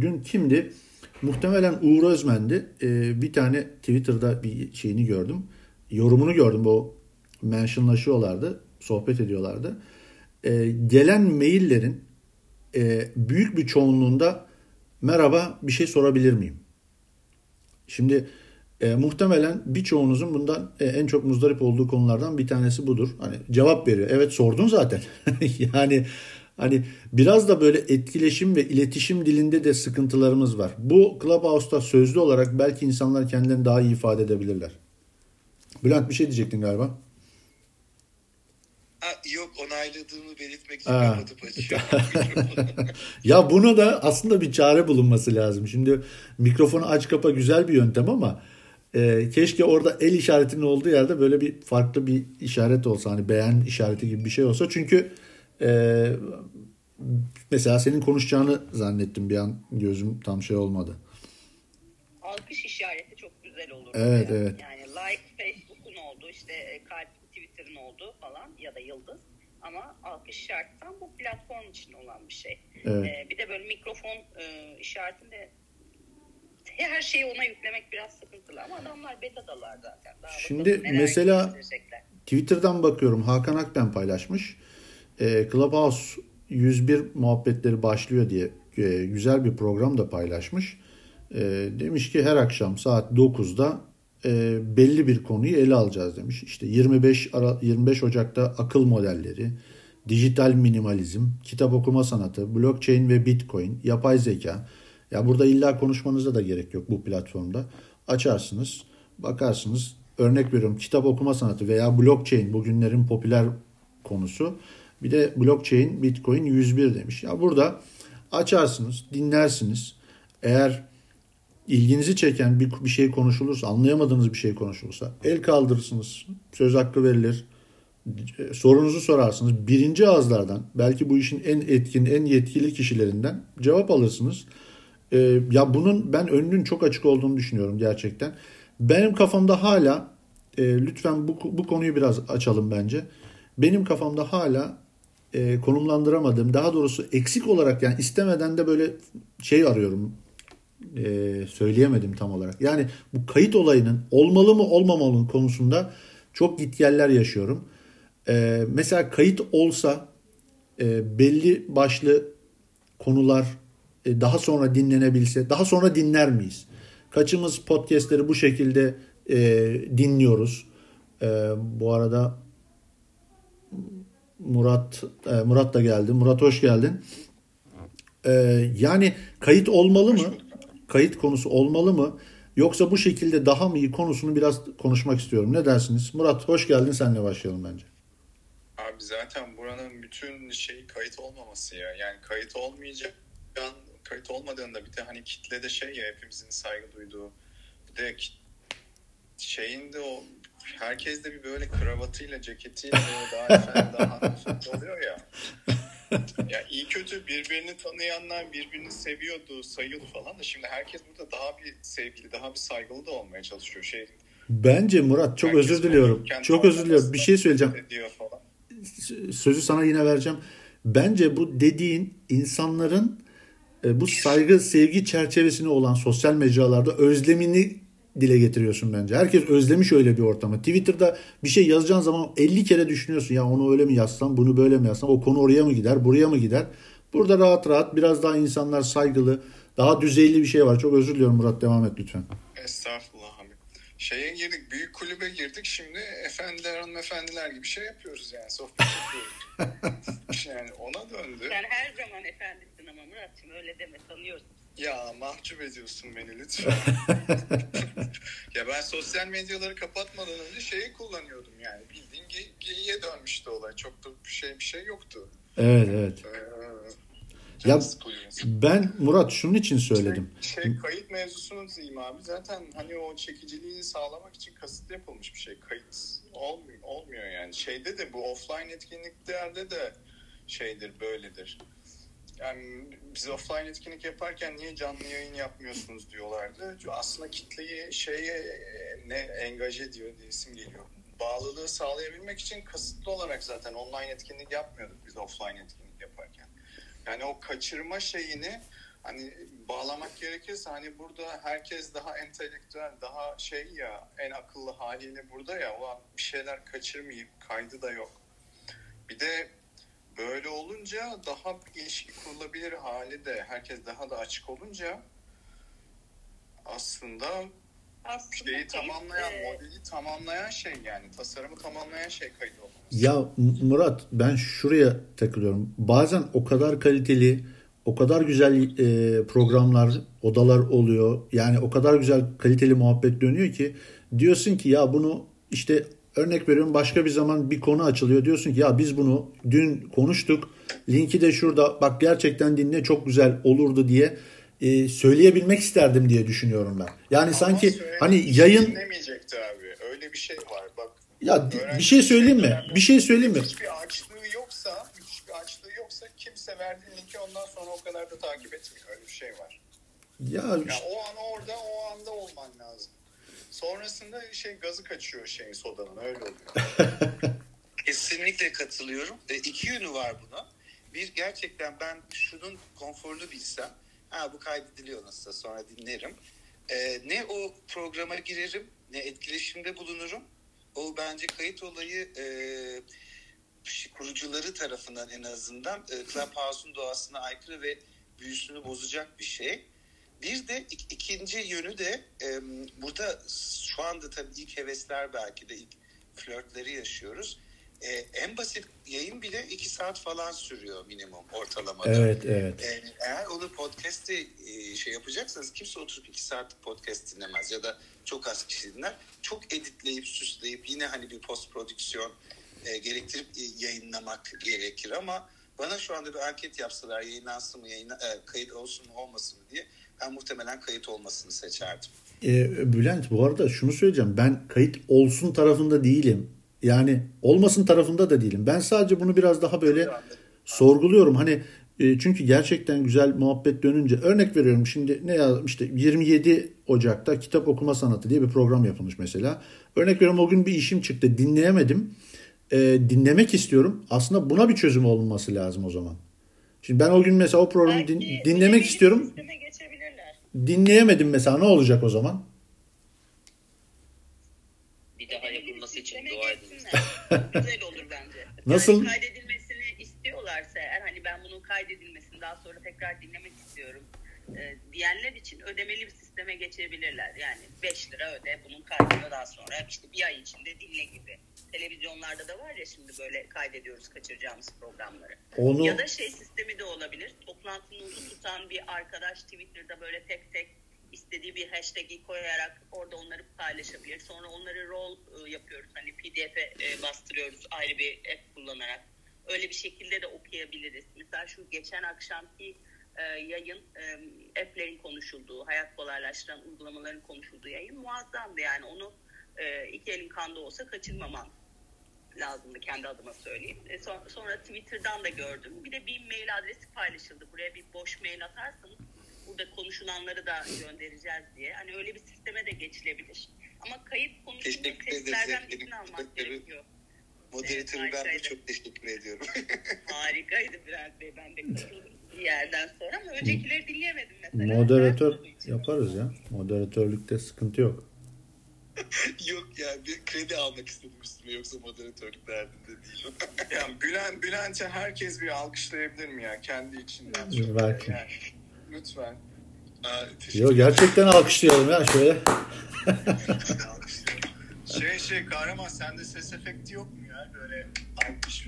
dün kimdi? Muhtemelen Uğur Özmen'di. E, bir tane Twitter'da bir şeyini gördüm. Yorumunu gördüm. Bu mentionlaşıyorlardı, sohbet ediyorlardı. E, gelen maillerin e, büyük bir çoğunluğunda merhaba bir şey sorabilir miyim? Şimdi e, muhtemelen birçoğunuzun bundan e, en çok muzdarip olduğu konulardan bir tanesi budur. Hani cevap veriyor. Evet sordun zaten. yani hani biraz da böyle etkileşim ve iletişim dilinde de sıkıntılarımız var. Bu Clubhouse'da sözlü olarak belki insanlar kendilerini daha iyi ifade edebilirler. Bülent bir şey diyecektin galiba. Ha, yok onayladığımı belirtmek için kapatıp açıyorum. ya buna da aslında bir çare bulunması lazım. Şimdi mikrofonu aç kapa güzel bir yöntem ama e, keşke orada el işaretinin olduğu yerde böyle bir farklı bir işaret olsa. Hani beğen işareti gibi bir şey olsa. Çünkü e, mesela senin konuşacağını zannettim bir an gözüm tam şey olmadı. Alkış işareti çok güzel olur. Evet yani. evet. Yani like Facebook'un oldu işte e, kalp Twitter'ın oldu falan ya da yıldız. Ama alkış işaretinden bu platform için olan bir şey. Evet. Ee, bir de böyle mikrofon e, işaretinde her şeyi ona yüklemek biraz sıkıntılı ama adamlar betadalar zaten. Daha Şimdi mesela Twitter'dan bakıyorum Hakan Akben paylaşmış. E, Clubhouse 101 muhabbetleri başlıyor diye e, güzel bir program da paylaşmış. E, demiş ki her akşam saat 9'da e, belli bir konuyu ele alacağız demiş. İşte 25 Ara, 25 Ocak'ta akıl modelleri, dijital minimalizm, kitap okuma sanatı, blockchain ve bitcoin, yapay zeka. Ya burada illa konuşmanıza da gerek yok bu platformda. Açarsınız, bakarsınız. Örnek veriyorum kitap okuma sanatı veya blockchain bugünlerin popüler konusu. Bir de blockchain, bitcoin 101 demiş. Ya burada açarsınız, dinlersiniz. Eğer ilginizi çeken bir, bir şey konuşulursa, anlayamadığınız bir şey konuşulursa el kaldırırsınız. Söz hakkı verilir. e, sorunuzu sorarsınız. Birinci ağızlardan belki bu işin en etkin, en yetkili kişilerinden cevap alırsınız. E, ya bunun ben önünün çok açık olduğunu düşünüyorum gerçekten. Benim kafamda hala e, lütfen bu, bu konuyu biraz açalım bence. Benim kafamda hala e, konumlandıramadığım daha doğrusu eksik olarak yani istemeden de böyle şey arıyorum e, söyleyemedim tam olarak. Yani bu kayıt olayının olmalı mı olmamalı mı konusunda çok git yerler yaşıyorum. E, mesela kayıt olsa e, belli başlı konular e, daha sonra dinlenebilse daha sonra dinler miyiz? Kaçımız podcastleri bu şekilde e, dinliyoruz. E, bu arada Murat e, Murat da geldi. Murat hoş geldin. E, yani kayıt olmalı mı? Kayıt konusu olmalı mı? Yoksa bu şekilde daha mı iyi konusunu biraz konuşmak istiyorum. Ne dersiniz? Murat hoş geldin. Senle başlayalım bence. Abi zaten buranın bütün şeyi kayıt olmaması ya. Yani kayıt olmayacak kayıt olmadığında bir de hani kitlede şey ya hepimizin saygı duyduğu bir de şeyin de o herkes de bir böyle kravatıyla ceketiyle böyle daha efendim daha oluyor ya. ya iyi kötü birbirini tanıyanlar birbirini seviyordu, sayıyordu falan da şimdi herkes burada daha bir sevgili, daha bir saygılı da olmaya çalışıyor. Şey Bence Murat çok herkes özür diliyorum. Çok özür diliyorum. Bir şey söyleyeceğim. Sözü sana yine vereceğim. Bence bu dediğin insanların e, bu saygı sevgi çerçevesine olan sosyal mecralarda özlemini dile getiriyorsun bence. Herkes özlemiş öyle bir ortamı. Twitter'da bir şey yazacağın zaman 50 kere düşünüyorsun. Ya onu öyle mi yazsam, bunu böyle mi yazsam, o konu oraya mı gider, buraya mı gider? Burada rahat rahat biraz daha insanlar saygılı, daha düzeyli bir şey var. Çok özür diliyorum Murat devam et lütfen. Estağfurullah abi. Şeye girdik, büyük kulübe girdik. Şimdi efendiler, hanımefendiler gibi şey yapıyoruz yani. Sohbet yapıyoruz. yani ona döndü. Sen her zaman efendisin ama Murat'cığım öyle deme tanıyorsun. Ya mahcup ediyorsun beni lütfen. ya ben sosyal medyaları kapatmadan önce şeyi kullanıyordum yani. Bildiğin ge- geyiğe dönmüştü olay. Çok da bir şey bir şey yoktu. Evet evet. Ee, ya ben Murat şunun için söyledim. Şey, şey kayıt mevzusunu diyeyim abi. Zaten hani o çekiciliği sağlamak için kasıtlı yapılmış bir şey. Kayıt olmuyor, olmuyor yani. Şeyde de bu offline etkinliklerde de şeydir böyledir yani biz offline etkinlik yaparken niye canlı yayın yapmıyorsunuz diyorlardı. Aslında kitleyi şeye ne engaje diyor diye isim geliyor. Bağlılığı sağlayabilmek için kasıtlı olarak zaten online etkinlik yapmıyorduk biz offline etkinlik yaparken. Yani o kaçırma şeyini hani bağlamak gerekirse hani burada herkes daha entelektüel, daha şey ya en akıllı haliyle burada ya o bir şeyler kaçırmayıp kaydı da yok. Bir de Böyle olunca daha bir ilişki kurulabilir hali de herkes daha da açık olunca aslında, aslında şeyi tamamlayan, e... modeli tamamlayan şey yani tasarımı tamamlayan şey kayıt olması. Ya Murat ben şuraya takılıyorum. Bazen o kadar kaliteli, o kadar güzel e, programlar, odalar oluyor. Yani o kadar güzel kaliteli muhabbet dönüyor ki diyorsun ki ya bunu işte Örnek veriyorum başka bir zaman bir konu açılıyor. Diyorsun ki ya biz bunu dün konuştuk. Linki de şurada. Bak gerçekten dinle çok güzel olurdu diye e, söyleyebilmek isterdim diye düşünüyorum ben. Yani Ama sanki hani yayın dinlemeyecekti abi. Öyle bir şey var. Bak. Ya bir şey söyleyeyim mi? Bir şey söyleyeyim mi? Hiçbir açlığı yoksa, hiçbir açlığı yoksa kimse verdiği linki ondan sonra o kadar da takip etmiyor. Öyle bir şey var. Ya, ya o an orada, o anda olman lazım. Sonrasında şey gazı kaçıyor şeyin sodanın öyle oluyor. Kesinlikle katılıyorum. E, iki yönü var buna. Bir gerçekten ben şunun konforlu bilsem ha bu kaydediliyor nasılsa sonra dinlerim. E, ne o programa girerim ne etkileşimde bulunurum. O bence kayıt olayı e, kurucuları tarafından en azından e, Clubhouse'un doğasına aykırı ve büyüsünü bozacak bir şey. Bir de ik- ikinci yönü de e, burada şu anda tabii ilk hevesler belki de ilk flörtleri yaşıyoruz. E, en basit yayın bile iki saat falan sürüyor minimum ortalamada. Evet, evet. E, eğer onu podcast'te e, şey yapacaksanız kimse oturup iki saat podcast dinlemez ya da çok az kişi dinler. Çok editleyip süsleyip yine hani bir post prodüksiyon e, gerektirip e, yayınlamak gerekir ama bana şu anda bir anket yapsalar yayınlansın mı, yayına, e, kayıt olsun mu olmasın mı diye ben muhtemelen kayıt olmasını seçerdim. E, Bülent bu arada şunu söyleyeceğim. Ben kayıt olsun tarafında değilim. Yani olmasın tarafında da değilim. Ben sadece bunu biraz daha böyle sorguluyorum. Hani e, çünkü gerçekten güzel muhabbet dönünce örnek veriyorum şimdi ne yazdım işte 27 Ocak'ta kitap okuma sanatı diye bir program yapılmış mesela. Örnek veriyorum o gün bir işim çıktı dinleyemedim. E, dinlemek istiyorum. Aslında buna bir çözüm olması lazım o zaman. Şimdi ben o gün mesela o programı din, dinlemek istiyorum. Dinleyemedim mesela ne olacak o zaman? Bir daha yapılması için dua edin. Güzel olur bence. Nasıl? Yani kaydedilmesini istiyorlarsa eğer hani ben bunun kaydedilmesini daha sonra tekrar dinlemek istiyorum e, diyenler için ödemeli bir sisteme geçebilirler. Yani 5 lira öde bunun kaydını daha sonra işte bir ay içinde dinle gibi. Televizyonlarda da var ya şimdi böyle kaydediyoruz kaçıracağımız programları. Onu... Ya da şey sistemi de olabilir. Toplantınuzu tutan bir arkadaş Twitter'da böyle tek tek istediği bir hashtag'i koyarak orada onları paylaşabilir. Sonra onları rol e, yapıyoruz. Hani pdf'e e, bastırıyoruz ayrı bir app kullanarak. Öyle bir şekilde de okuyabiliriz. Mesela şu geçen akşamki e, yayın e, app'lerin konuşulduğu, hayat kolaylaştıran uygulamaların konuşulduğu yayın muazzamdı. Yani onu e, iki elin kanda olsa kaçırmamam lazımdı kendi adıma söyleyeyim. E, sonra, sonra Twitter'dan da gördüm. Bir de bir mail adresi paylaşıldı. Buraya bir boş mail atarsanız burada konuşulanları da göndereceğiz diye. Hani öyle bir sisteme de geçilebilir. Ama kayıt konusunda testlerden izin almak gerekiyor. Moderatörü ben de çok teşekkür ediyorum. Harikaydı Bülent Bey. Ben de katıldım bir yerden sonra ama öncekileri dinleyemedim mesela. Moderatör yaparız ya. Moderatörlükte sıkıntı yok. yok ya bir kredi almak istedim üstüme yoksa moderatörlük derdinde değilim. yani Bülent, Bülent'e herkes bir alkışlayabilir mi ya kendi içinden? Belki. Yani, lütfen. Aa, Yok gerçekten alkışlayalım ya şöyle. şey şey kahraman sende ses efekti yok mu ya böyle.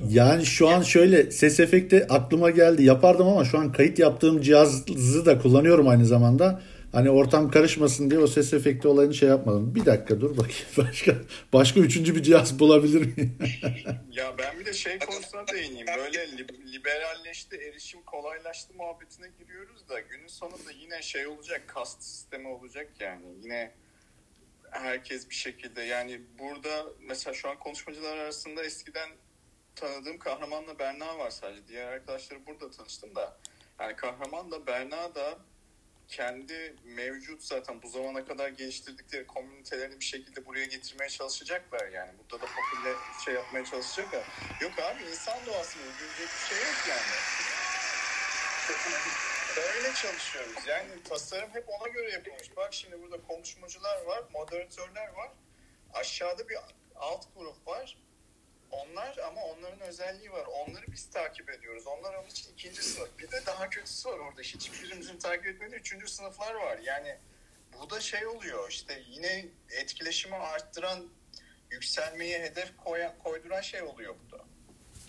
Yani şu an şöyle ses efekti aklıma geldi yapardım ama şu an kayıt yaptığım cihazı da kullanıyorum aynı zamanda. Hani ortam karışmasın diye o ses efekti olayını şey yapmadım. Bir dakika dur bakayım başka başka üçüncü bir cihaz bulabilir miyim? ya ben bir de şey konusuna değineyim. Böyle liberalleşti, erişim kolaylaştı muhabbetine giriyoruz da günün sonunda yine şey olacak, kast sistemi olacak yani. Yine herkes bir şekilde yani burada mesela şu an konuşmacılar arasında eskiden tanıdığım Kahraman'la Berna var sadece. Diğer arkadaşları burada tanıştım da yani Kahraman'la Berna da kendi mevcut zaten bu zamana kadar geliştirdikleri komünitelerini bir şekilde buraya getirmeye çalışacaklar yani. Burada da popüler şey yapmaya çalışacaklar. Yok abi insan doğası mı? Bir şey yok yani. Böyle çalışıyoruz. Yani tasarım hep ona göre yapılmış. Bak şimdi burada konuşmacılar var, moderatörler var. Aşağıda bir alt grup var. Onlar ama onların özelliği var. Onları biz takip ediyoruz. Onlar onun için ikinci sınıf. Bir de daha kötüsü var orada. Hiçbirimizin takip etmediği üçüncü sınıflar var. Yani bu da şey oluyor işte yine etkileşimi arttıran yükselmeyi hedef koyan, koyduran şey oluyor bu da.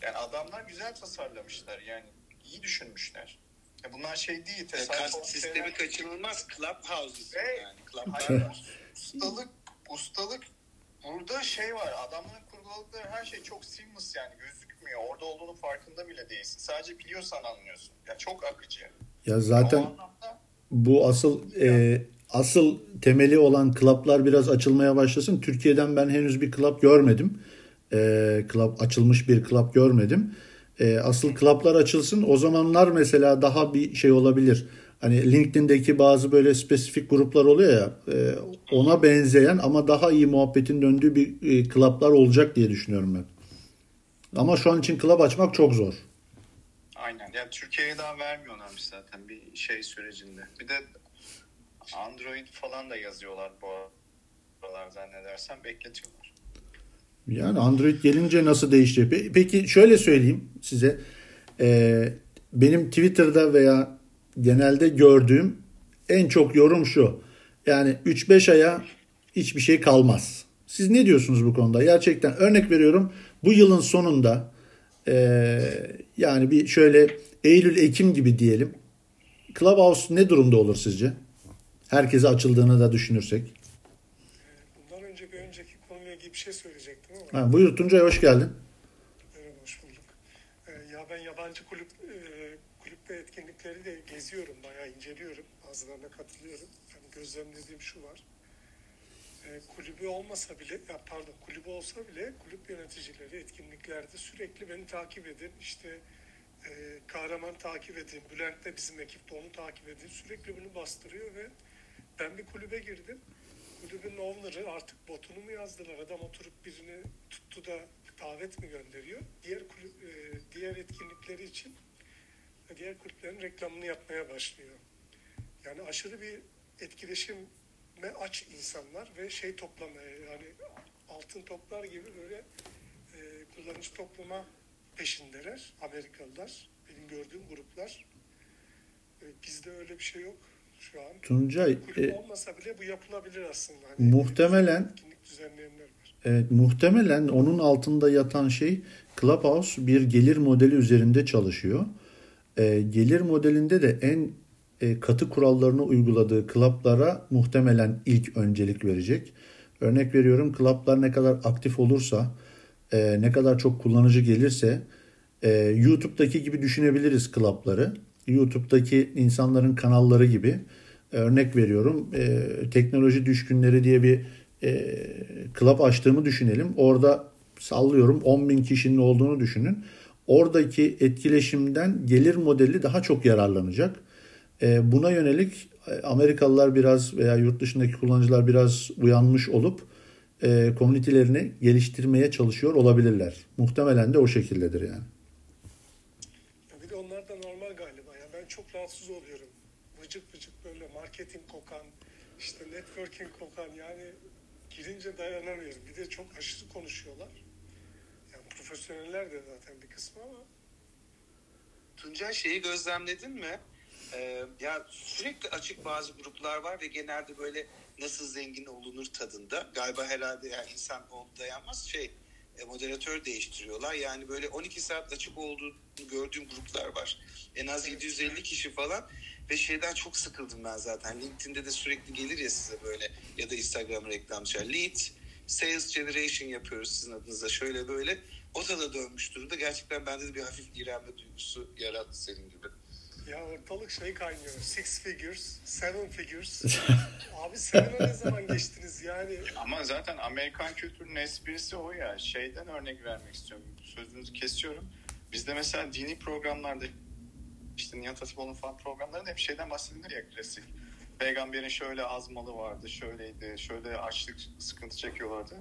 Yani adamlar güzel tasarlamışlar yani iyi düşünmüşler. Ya bunlar şey değil. Tesadüf sistemi şeyler... kaçınılmaz. Clubhouse Ve, yani. Clubhouse. ustalık, ustalık burada şey var. Adamların kurguladıkları her şey çok seamless yani gözükmüyor. Orada olduğunu farkında bile değilsin. Sadece biliyorsan anlıyorsun. Ya çok akıcı. Ya zaten bu asıl e, asıl temeli olan klaplar biraz açılmaya başlasın. Türkiye'den ben henüz bir klap görmedim. E, klap açılmış bir klap görmedim. E, asıl klaplar açılsın. O zamanlar mesela daha bir şey olabilir. Hani LinkedIn'deki bazı böyle spesifik gruplar oluyor ya e, ona benzeyen ama daha iyi muhabbetin döndüğü bir e, klaplar olacak diye düşünüyorum ben. Ama şu an için klap açmak çok zor. Aynen. Yani Türkiye'ye daha vermiyorlarmış zaten bir şey sürecinde. Bir de Android falan da yazıyorlar bu aralar zannedersem bekletiyorlar. Yani Android gelince nasıl değişecek? Peki şöyle söyleyeyim size. Ee, benim Twitter'da veya genelde gördüğüm en çok yorum şu. Yani 3-5 aya hiçbir şey kalmaz. Siz ne diyorsunuz bu konuda? Gerçekten örnek veriyorum bu yılın sonunda e, yani bir şöyle Eylül-Ekim gibi diyelim. Clubhouse ne durumda olur sizce? Herkese açıldığını da düşünürsek. Bundan önce bir önceki konuyla ilgili bir şey söyleyecektim ama. Ha, buyur Tuncay hoş geldin. Merhaba hoş bulduk. Ee, ya ben yabancı kulüp e, kulüp etkinlikleri de geziyorum, bayağı inceliyorum. Bazılarına katılıyorum. Yani gözlemlediğim şu var. e, kulübü olmasa bile, ya pardon kulübü olsa bile kulüp yöneticileri etkinliklerde sürekli beni takip edin. İşte e, kahraman takip edin. Bülent de bizim ekipte onu takip edin. Sürekli bunu bastırıyor ve ben bir kulübe girdim. Kulübün owner'ı artık botunu mu yazdılar? Adam oturup birini tuttu da davet mi gönderiyor? Diğer kulüp, e, diğer etkinlikleri için diğer kulüplerin reklamını yapmaya başlıyor. Yani aşırı bir etkileşime aç insanlar ve şey toplamaya yani altın toplar gibi böyle e, kullanıcı toplama peşindeler Amerikalılar. Benim gördüğüm gruplar. E, bizde öyle bir şey yok şu an. Tuncay Kulüp e, olmasa bile bu yapılabilir aslında. Hani Muhtemelen- etkinlik düzenleyenler var. Evet, muhtemelen onun altında yatan şey Clubhouse bir gelir modeli üzerinde çalışıyor. E, gelir modelinde de en e, katı kurallarını uyguladığı klaplara muhtemelen ilk öncelik verecek. Örnek veriyorum klaplar ne kadar aktif olursa, e, ne kadar çok kullanıcı gelirse e, YouTube'daki gibi düşünebiliriz klapları. YouTube'daki insanların kanalları gibi. Örnek veriyorum e, teknoloji düşkünleri diye bir e, club açtığımı düşünelim. Orada sallıyorum 10 bin kişinin olduğunu düşünün. Oradaki etkileşimden gelir modeli daha çok yararlanacak. E, buna yönelik e, Amerikalılar biraz veya yurt dışındaki kullanıcılar biraz uyanmış olup e, komünitelerini geliştirmeye çalışıyor olabilirler. Muhtemelen de o şekildedir yani. Ya bir de onlar da normal galiba. Ya ben çok rahatsız oluyorum. Vıcık vıcık böyle marketing kokan, işte networking kokan yani girince dayanamıyorum. Bir de çok aşırı konuşuyorlar. Yani profesyoneller de zaten bir kısmı ama Tuncay şeyi gözlemledin mi? Ee, ya sürekli açık bazı gruplar var ve genelde böyle nasıl zengin olunur tadında. Galiba herhalde yani insan o dayanmaz şey e, moderatör değiştiriyorlar. Yani böyle 12 saat açık olduğunu gördüğüm gruplar var. En az 750 kişi falan ve şeyden çok sıkıldım ben zaten. LinkedIn'de de sürekli gelir ya size böyle ya da Instagram reklamcılar. Lead, sales generation yapıyoruz sizin adınıza şöyle böyle. O da dönmüş durumda. Gerçekten bende de bir hafif iğrenme duygusu yarattı senin gibi. Ya ortalık şey kaynıyor. Six figures, seven figures. Abi seven'e ne zaman geçtiniz yani? Ama zaten Amerikan kültürünün esprisi o ya. Şeyden örnek vermek istiyorum. Sözünüzü kesiyorum. Bizde mesela dini programlarda işte Nihat Hatipoğlu'nun falan programlarında hep şeyden bahsedilir ya klasik. Peygamberin şöyle azmalı vardı, şöyleydi, şöyle açlık sıkıntı çekiyorlardı.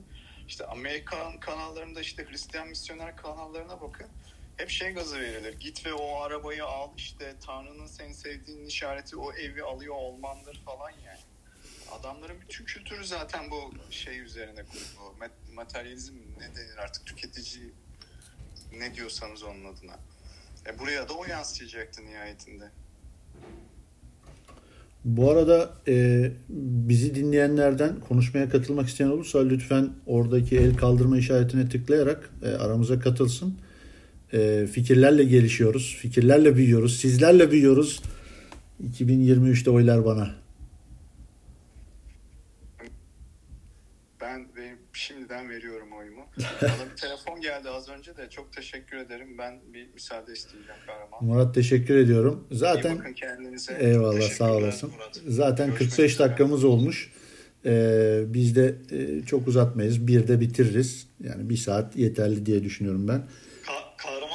İşte Amerikan kanallarında işte Hristiyan misyoner kanallarına bakın. Hep şey gazı verilir. Git ve o arabayı al işte Tanrı'nın seni sevdiğinin işareti o evi alıyor olmandır falan yani. Adamların bütün kültürü zaten bu şey üzerine kurulu. Mat- Materyalizm ne denir artık tüketici ne diyorsanız onun adına. E buraya da o yansıyacaktı nihayetinde. Bu arada e, bizi dinleyenlerden konuşmaya katılmak isteyen olursa lütfen oradaki el kaldırma işaretine tıklayarak e, aramıza katılsın. E, fikirlerle gelişiyoruz, fikirlerle büyüyoruz, sizlerle büyüyoruz. 2023'te oylar bana. Ben benim şimdiden veriyorum oyumu. Bana bir telefon geldi az önce de çok teşekkür ederim. Ben bir müsaade isteyeceğim kahraman. Murat teşekkür ediyorum. İyi Zaten bakın kendinize. eyvallah sağ olasın. Murat. Zaten Görüşmek 45 üzere. dakikamız olmuş. E, biz de e, çok uzatmayız. Bir de bitiririz. Yani bir saat yeterli diye düşünüyorum ben.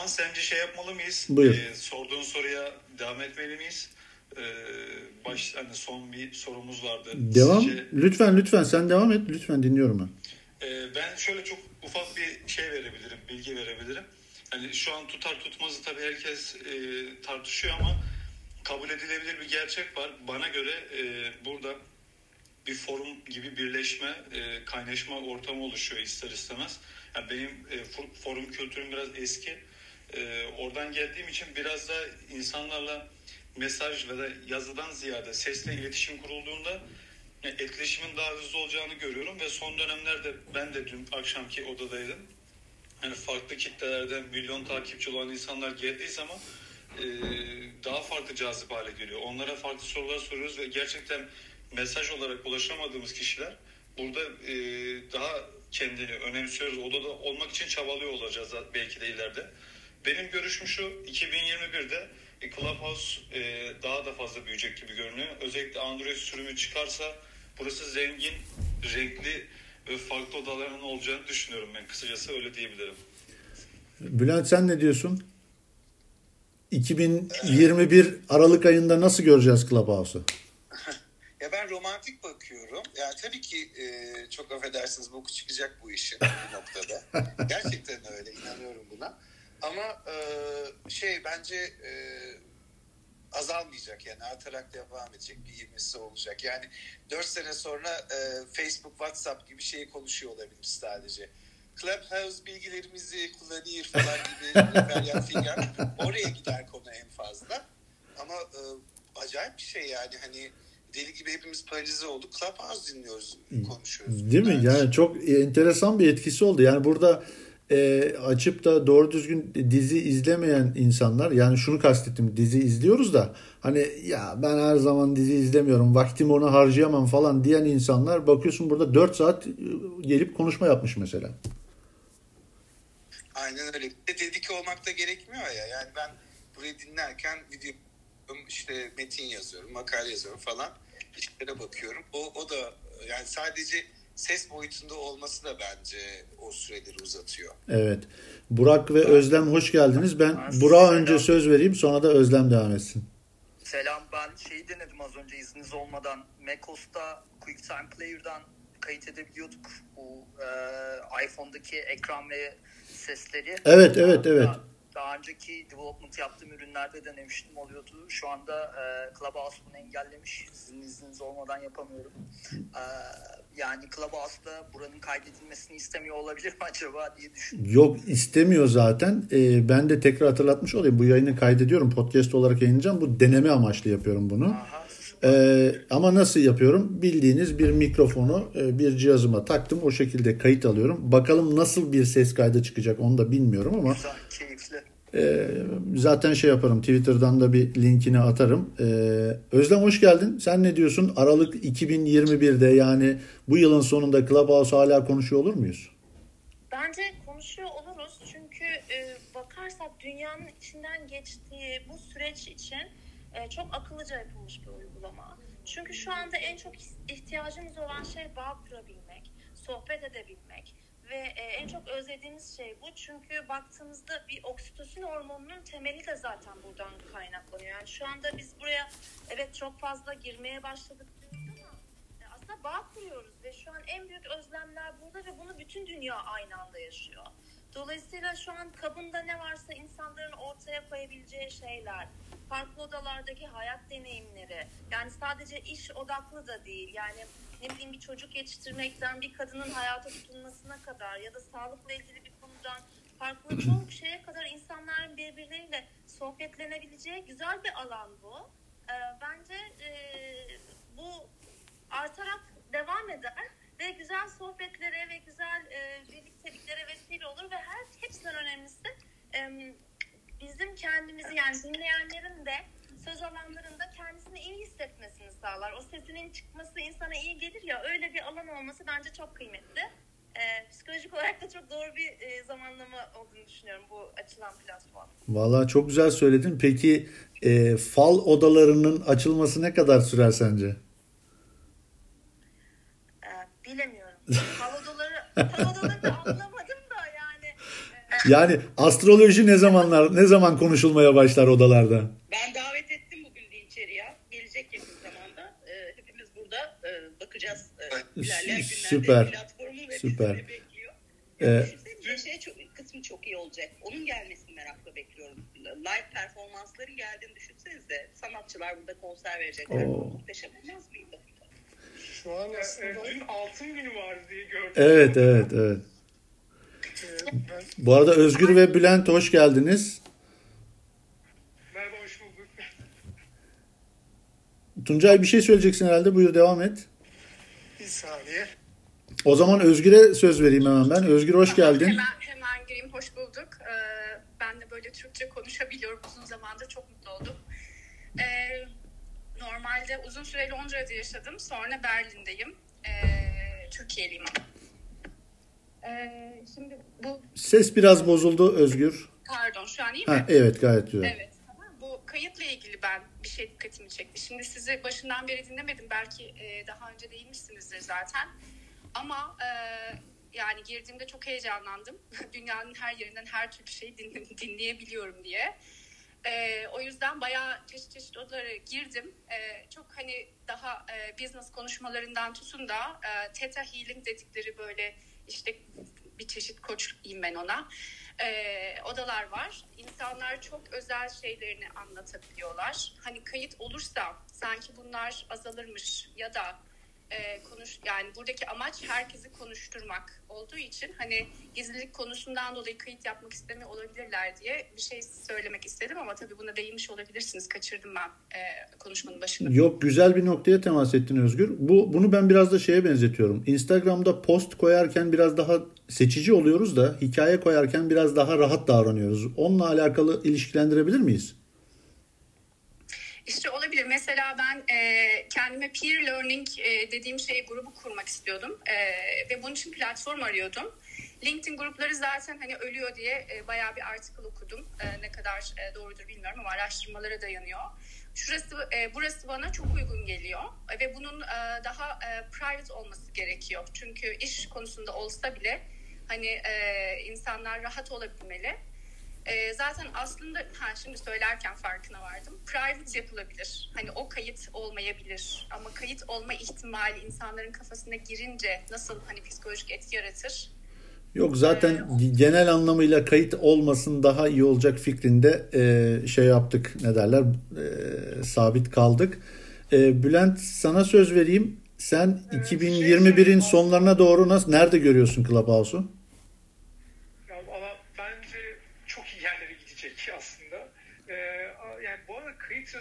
Ka- kahraman sence şey yapmalı mıyız? Buyur. Ee, sorduğun soruya devam etmeli miyiz? Ee, baş, hani son bir sorumuz vardı. Devam. Sizce- Lütfen lütfen sen devam et. Lütfen dinliyorum ben. Ee, ben şöyle çok ufak bir şey verebilirim, bilgi verebilirim. Hani şu an tutar tutmazı tabii herkes e, tartışıyor ama kabul edilebilir bir gerçek var. Bana göre e, burada bir forum gibi birleşme, e, kaynaşma ortamı oluşuyor ister istemez. Yani benim e, for- forum kültürüm biraz eski. E, oradan geldiğim için biraz da insanlarla mesaj ve de yazıdan ziyade sesle iletişim kurulduğunda yani etkileşimin daha hızlı olacağını görüyorum ve son dönemlerde ben de dün akşamki odadaydım. Hani farklı kitlelerden milyon takipçi olan insanlar geldiği zaman e, daha farklı cazip hale geliyor. Onlara farklı sorular soruyoruz ve gerçekten mesaj olarak ulaşamadığımız kişiler burada e, daha kendini önemsiyoruz. Odada olmak için çabalıyor olacağız belki de ileride. Benim görüşüm şu 2021'de e, Clubhouse e, daha da fazla büyüyecek gibi görünüyor. Özellikle Android sürümü çıkarsa burası zengin renkli ve farklı odaların olacağını düşünüyorum ben. Kısacası öyle diyebilirim. Bülent sen ne diyorsun? 2021 Aralık ayında nasıl göreceğiz Clubhouse'u? Ya ben romantik bakıyorum. Yani tabii ki e, çok affedersiniz boku çıkacak bu işin bir noktada. Gerçekten öyle inanıyorum buna. Ama e, şey bence e, azalmayacak yani artarak devam edecek bir ivmesi olacak. Yani 4 sene sonra e, Facebook, WhatsApp gibi şeyi konuşuyor olabilir sadece. Clubhouse bilgilerimizi kullanıyor falan gibi feryat figan. Oraya gider konu en fazla. Ama e, acayip bir şey yani hani deli gibi hepimiz paralize olduk. Clubhouse dinliyoruz, konuşuyoruz. Değil mi? Yani çok enteresan bir etkisi oldu. Yani burada e, açıp da doğru düzgün dizi izlemeyen insanlar yani şunu kastettim dizi izliyoruz da hani ya ben her zaman dizi izlemiyorum vaktimi ona harcayamam falan diyen insanlar bakıyorsun burada 4 saat e, gelip konuşma yapmış mesela. Aynen öyle. Bir dedike olmak da gerekmiyor ya. Yani ben burayı dinlerken video işte metin yazıyorum, makale yazıyorum falan. İşlere bakıyorum. O, o da yani sadece ses boyutunda olması da bence o süreleri uzatıyor. Evet. Burak ve Özlem hoş geldiniz. Ben Burak'a önce söz vereyim sonra da Özlem devam etsin. Selam ben şeyi denedim az önce izniniz olmadan. macOS'ta QuickTime Player'dan kayıt edebiliyorduk bu e, iPhone'daki ekran ve sesleri. Evet evet evet. Daha, daha önceki development yaptığım ürünlerde denemiştim oluyordu. Şu anda e, Clubhouse bunu engellemiş. Sizin izniniz olmadan yapamıyorum. E, yani Clubhouse'da buranın kaydedilmesini istemiyor olabilir mi acaba diye düşünüyorum. Yok istemiyor zaten. E, ben de tekrar hatırlatmış olayım. Bu yayını kaydediyorum. Podcast olarak yayınlayacağım. Bu deneme amaçlı yapıyorum bunu. Aha, Ee, ama nasıl yapıyorum? Bildiğiniz bir mikrofonu e, bir cihazıma taktım. O şekilde kayıt alıyorum. Bakalım nasıl bir ses kaydı çıkacak onu da bilmiyorum ama güzel, keyifli. E, zaten şey yaparım. Twitter'dan da bir linkini atarım. E, Özlem hoş geldin. Sen ne diyorsun? Aralık 2021'de yani bu yılın sonunda Clubhouse hala konuşuyor olur muyuz? Bence konuşuyor oluruz çünkü e, bakarsak dünyanın içinden geçtiği bu süreç için e, çok akıllıca yapılmış bir uygulama. Çünkü şu anda en çok ihtiyacımız olan şey bağ kurabilmek, sohbet edebilmek ve e, en çok özlediğimiz şey bu. Çünkü baktığımızda bir oksitosin hormonunun temeli de zaten buradan kaynaklanıyor. Yani şu anda biz buraya evet çok fazla girmeye başladık diyoruz ama e, aslında bağ kuruyoruz ve şu an en büyük özlemler burada ve bunu bütün dünya aynı anda yaşıyor. Dolayısıyla şu an kabında ne varsa insanların ortaya koyabileceği şeyler, farklı odalardaki hayat deneyimleri, yani sadece iş odaklı da değil. Yani ne bileyim bir çocuk yetiştirmekten bir kadının hayata tutunmasına kadar ya da sağlıkla ilgili bir konudan farklı çok şeye kadar insanların birbirleriyle sohbetlenebileceği güzel bir alan bu. Ee, bence e, bu artarak devam eder ve güzel sohbetlere ve güzel e, birlikteliklere vesile olur ve her hepsinden önemlisi e, bizim kendimizi yani dinleyenlerin de söz alanlarında kendisini iyi hissetmesini sağlar. O sesinin çıkması insana iyi gelir ya öyle bir alan olması bence çok kıymetli. E, psikolojik olarak da çok doğru bir e, zamanlama olduğunu düşünüyorum bu açılan platform. Vallahi çok güzel söyledin. Peki e, fal odalarının açılması ne kadar sürer sence? Bilemiyorum. Fal odalarını anlamadım da yani. Yani astroloji ne zamanlar ne zaman konuşulmaya başlar odalarda? Ben davet ettim bugün de içeriye. Gelecek yakın zamanda. Ee, hepimiz burada e, bakacağız. E, ilerleyen günlerde Süper. platformun ve Süper. bekliyor. Ee, Düşünsenize şey çok, kısmı çok iyi olacak. Onun gelmesini merakla bekliyorum. Live performansları geldiğini düşünsenize. Sanatçılar burada konser verecekler. Oo. Muhteşem olmaz mıydı? Şu an E, aslında dün altın günü vardı diye gördüm. Evet evet evet. e, ben Bu arada Özgür ve Bülent hoş geldiniz. Merhaba hoş bulduk. Tuncay bir şey söyleyeceksin herhalde. Buyur devam et. bir saniye. O zaman Özgür'e söz vereyim hemen ben. Özgür hoş geldin. Hemen, hemen gireyim, hoş bulduk. Ee, ben de böyle Türkçe konuşabiliyorum uzun zamandır, çok mutlu oldum. Ee, normalde uzun süre Londra'da yaşadım, sonra Berlin'deyim. Ee, Türkiye'liyim ama. Ee, şimdi bu, Ses biraz bozuldu Özgür. pardon şu an iyi mi? Ha, evet gayet güzel. Evet. Tamam. Bu kayıtla ilgili ben bir şey dikkatimi çekti. Şimdi sizi başından beri dinlemedim. Belki e, daha önce değinmişsinizdir zaten. Ama e, yani girdiğimde çok heyecanlandım. Dünyanın her yerinden her türlü şeyi din, dinleyebiliyorum diye. E, o yüzden bayağı çeşit çeşit odalara girdim. E, çok hani daha e, business konuşmalarından tutun da e, Theta Healing dedikleri böyle işte bir çeşit koç diyeyim ben ona. E, odalar var. İnsanlar çok özel şeylerini anlatabiliyorlar. Hani kayıt olursa sanki bunlar azalırmış ya da e, konuş yani buradaki amaç herkesi konuşturmak olduğu için hani gizlilik konusundan dolayı kayıt yapmak istemiyor olabilirler diye bir şey söylemek istedim ama tabii buna değinmiş olabilirsiniz. Kaçırdım ben e, konuşmanın başını. Yok güzel bir noktaya temas ettin Özgür. Bu bunu ben biraz da şeye benzetiyorum. Instagram'da post koyarken biraz daha seçici oluyoruz da hikaye koyarken biraz daha rahat davranıyoruz. Onunla alakalı ilişkilendirebilir miyiz? İşte olabilir. Mesela ben e, kendime peer learning e, dediğim şeyi grubu kurmak istiyordum. E, ve bunun için platform arıyordum. LinkedIn grupları zaten hani ölüyor diye e, bayağı bir artikel okudum. E, ne kadar e, doğrudur bilmiyorum ama araştırmalara dayanıyor. Şurası, e, burası bana çok uygun geliyor e, ve bunun e, daha e, private olması gerekiyor. Çünkü iş konusunda olsa bile hani e, insanlar rahat olabilmeli. E, zaten aslında ha, şimdi söylerken farkına vardım. Private yapılabilir. Hani o kayıt olmayabilir. Ama kayıt olma ihtimali insanların kafasına girince nasıl hani psikolojik etki yaratır? Yok zaten ee, genel anlamıyla kayıt olmasın daha iyi olacak fikrinde e, şey yaptık ne derler e, sabit kaldık. E, Bülent sana söz vereyim. Sen evet, 2021'in şey, sonlarına doğru nasıl nerede görüyorsun Clubhouse'u?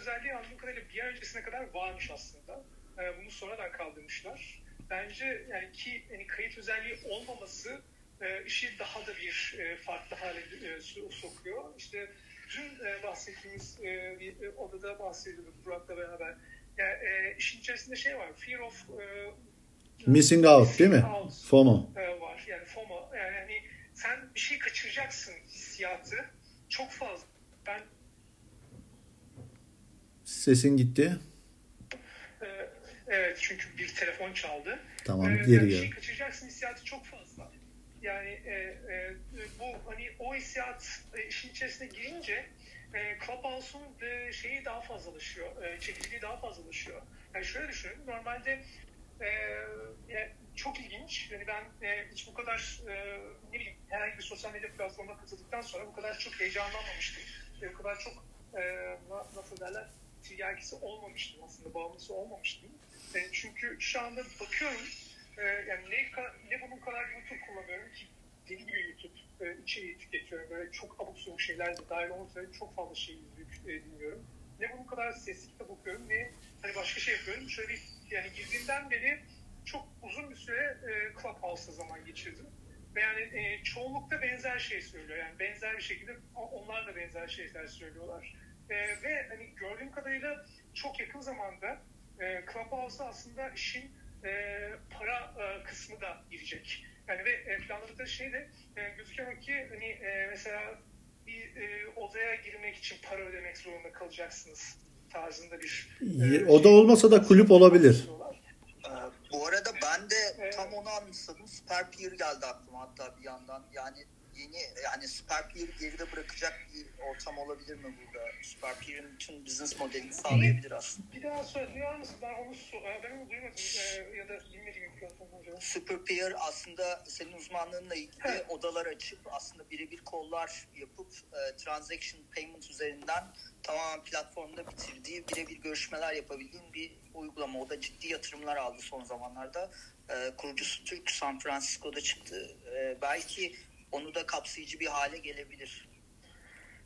özelliği anladığım kadarıyla bir ay öncesine kadar varmış aslında. E, bunu sonradan kaldırmışlar. Bence yani ki yani kayıt özelliği olmaması e, işi daha da bir e, farklı hale e, sokuyor. İşte dün e, bahsettiğimiz e, bir e, odada bahsediyorduk Burak'la beraber. Yani, e, işin içerisinde şey var. Fear of e, Missing out değil mi? Out, FOMO. E, var. Yani FOMO. Yani hani sen bir şey kaçıracaksın hissiyatı çok fazla. Ben Sesin gitti. Evet çünkü bir telefon çaldı. Tamam ee, geri gel. Şey kaçıracaksın hissiyatı çok fazla. Yani e, e, bu hani o hissiyat e, işin içerisine girince e, Clubhouse'un e, şeyi daha fazlalaşıyor. E, çekiciliği daha fazlalaşıyor. Yani şöyle düşünün. Normalde e, yani çok ilginç. Yani ben e, hiç bu kadar e, ne bileyim herhangi bir sosyal medya platformuna katıldıktan sonra bu kadar çok heyecanlanmamıştım. E, bu kadar çok e, nasıl derler tiryakisi olmamıştım aslında, bağımlısı olmamıştım. E, çünkü şu anda bakıyorum, e, yani ne, ne bunun kadar YouTube kullanıyorum ki deli gibi YouTube e, içeriği tüketiyorum. Böyle çok abuk sabuk şeyler de dahil olmak çok fazla şey izleyip e, dinliyorum. Ne bunun kadar sesli kitap okuyorum ne hani başka şey yapıyorum. Şöyle bir, yani girdiğimden beri çok uzun bir süre e, Clubhouse'da zaman geçirdim. Ve yani e, çoğunlukta benzer şey söylüyor. Yani benzer bir şekilde onlar da benzer şeyler söylüyorlar. E, ve hani gördüğüm kadarıyla çok yakın zamanda e, Clubhouse'da aslında işin e, para e, kısmı da girecek. Yani ve e, planladıkları şey de e, gözüküyor ki hani e, mesela bir e, odaya girmek için para ödemek zorunda kalacaksınız tarzında bir e, o da şey olmasa da kulüp olabilir. Ee, bu arada ben de tam onu anımsadım. Super Peer geldi aklıma hatta bir yandan. Yani yeni yani Super Peer geride bırakacak bir ortam olabilir mi burada? Super Peer'in bütün business modelini sağlayabilir aslında. Bir daha söyle, duyar mısın? Ben onu, ben onu duymadım e, ya da bilmediğim bir platform acaba. Super Peer aslında senin uzmanlığınla ilgili evet. odalar açıp aslında birebir kollar yapıp e, transaction payment üzerinden tamamen platformda bitirdiği birebir görüşmeler yapabildiğin bir uygulama. O da ciddi yatırımlar aldı son zamanlarda. E, kurucusu Türk, San Francisco'da çıktı. E, belki onu da kapsayıcı bir hale gelebilir.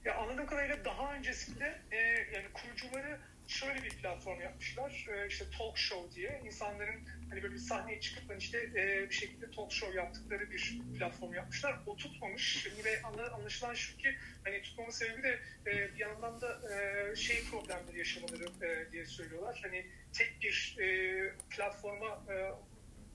Ya anladığım kadarıyla daha öncesinde e, yani kurucuları şöyle bir platform yapmışlar. E, işte talk show diye insanların hani böyle bir sahneye çıkıp hani işte e, bir şekilde talk show yaptıkları bir platform yapmışlar. O tutmamış ve anlaşılan şu ki hani tutmama sebebi de e, bir yandan da e, şey problemleri yaşamaları e, diye söylüyorlar. Hani tek bir e, platforma e,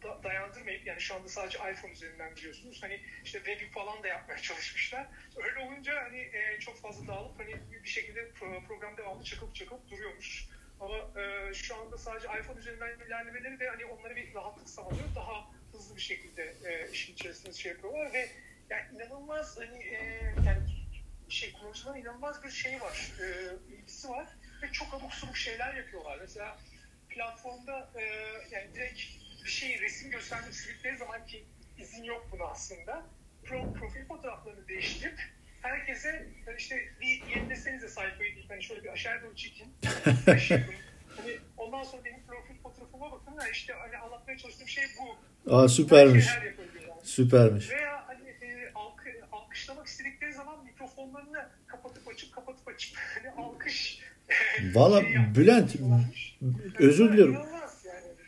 da, dayandırmayıp yani şu anda sadece iPhone üzerinden biliyorsunuz. Hani işte web falan da yapmaya çalışmışlar. Öyle olunca hani e, çok fazla dağılıp hani bir şekilde pro, program devamlı çakıp çakıp duruyormuş. Ama e, şu anda sadece iPhone üzerinden ilerlemeleri de hani onlara bir rahatlık sağlıyor. Daha hızlı bir şekilde e, işin içerisinde şey yapıyorlar ve yani inanılmaz hani e, yani şey kullanıcıların inanılmaz bir şey var, e, ilgisi var ve çok abuk sabuk şeyler yapıyorlar. Mesela platformda e, yani direkt bir şeyi resim göstermek istedikleri zaman ki izin yok buna aslında. Pro, profil fotoğraflarını değiştirip herkese yani işte bir yenilesenize sayfayı deyip hani şöyle bir aşağı doğru çekin. şey hani ondan sonra benim profil fotoğrafıma bakın yani işte hani anlatmaya çalıştığım şey bu. Aa süpermiş. Yapabiliyorlar. Süpermiş. Veya hani e, alkı, alkışlamak istedikleri zaman mikrofonlarını kapatıp açıp kapatıp açıp hani alkış Valla şey Bülent özür diliyorum.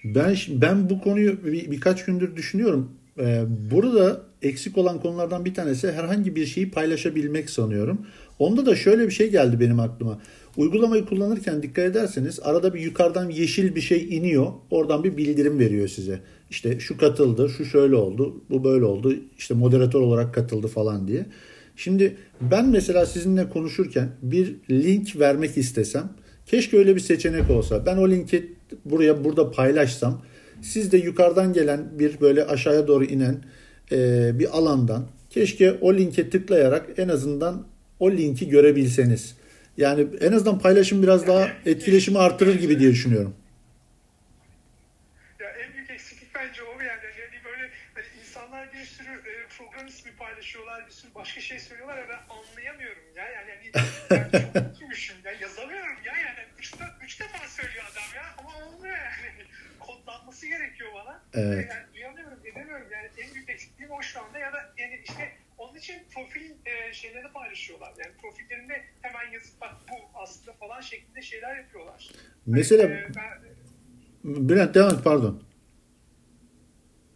Ben ben bu konuyu bir, birkaç gündür düşünüyorum. Ee, burada eksik olan konulardan bir tanesi herhangi bir şeyi paylaşabilmek sanıyorum. Onda da şöyle bir şey geldi benim aklıma. Uygulamayı kullanırken dikkat ederseniz arada bir yukarıdan yeşil bir şey iniyor. Oradan bir bildirim veriyor size. İşte şu katıldı, şu şöyle oldu, bu böyle oldu. İşte moderatör olarak katıldı falan diye. Şimdi ben mesela sizinle konuşurken bir link vermek istesem keşke öyle bir seçenek olsa. Ben o linki buraya burada paylaşsam siz de yukarıdan gelen bir böyle aşağıya doğru inen e, bir alandan keşke o linke tıklayarak en azından o linki görebilseniz. Yani en azından paylaşım biraz daha etkileşimi artırır gibi diye düşünüyorum. Ya en büyük eksiklik bence o yani. yani böyle hani insanlar bir sürü e, program ismi paylaşıyorlar, bir sürü başka şey söylüyorlar ya ben anlayamıyorum ya. Yani, yani ben çok ya yazamıyorum ya yani. Üç, de- üç defa söylüyor adam ya ama olmuyor yani. Kodlanması gerekiyor bana. Evet. Yani duyamıyorum, edemiyorum. Yani en büyük eksikliğim o şu anda ya da yani işte onun için profil e, şeylerini paylaşıyorlar. Yani profillerinde hemen yazıp bak bu aslında falan şeklinde şeyler yapıyorlar. Mesela E, ben, Bülent devam et pardon.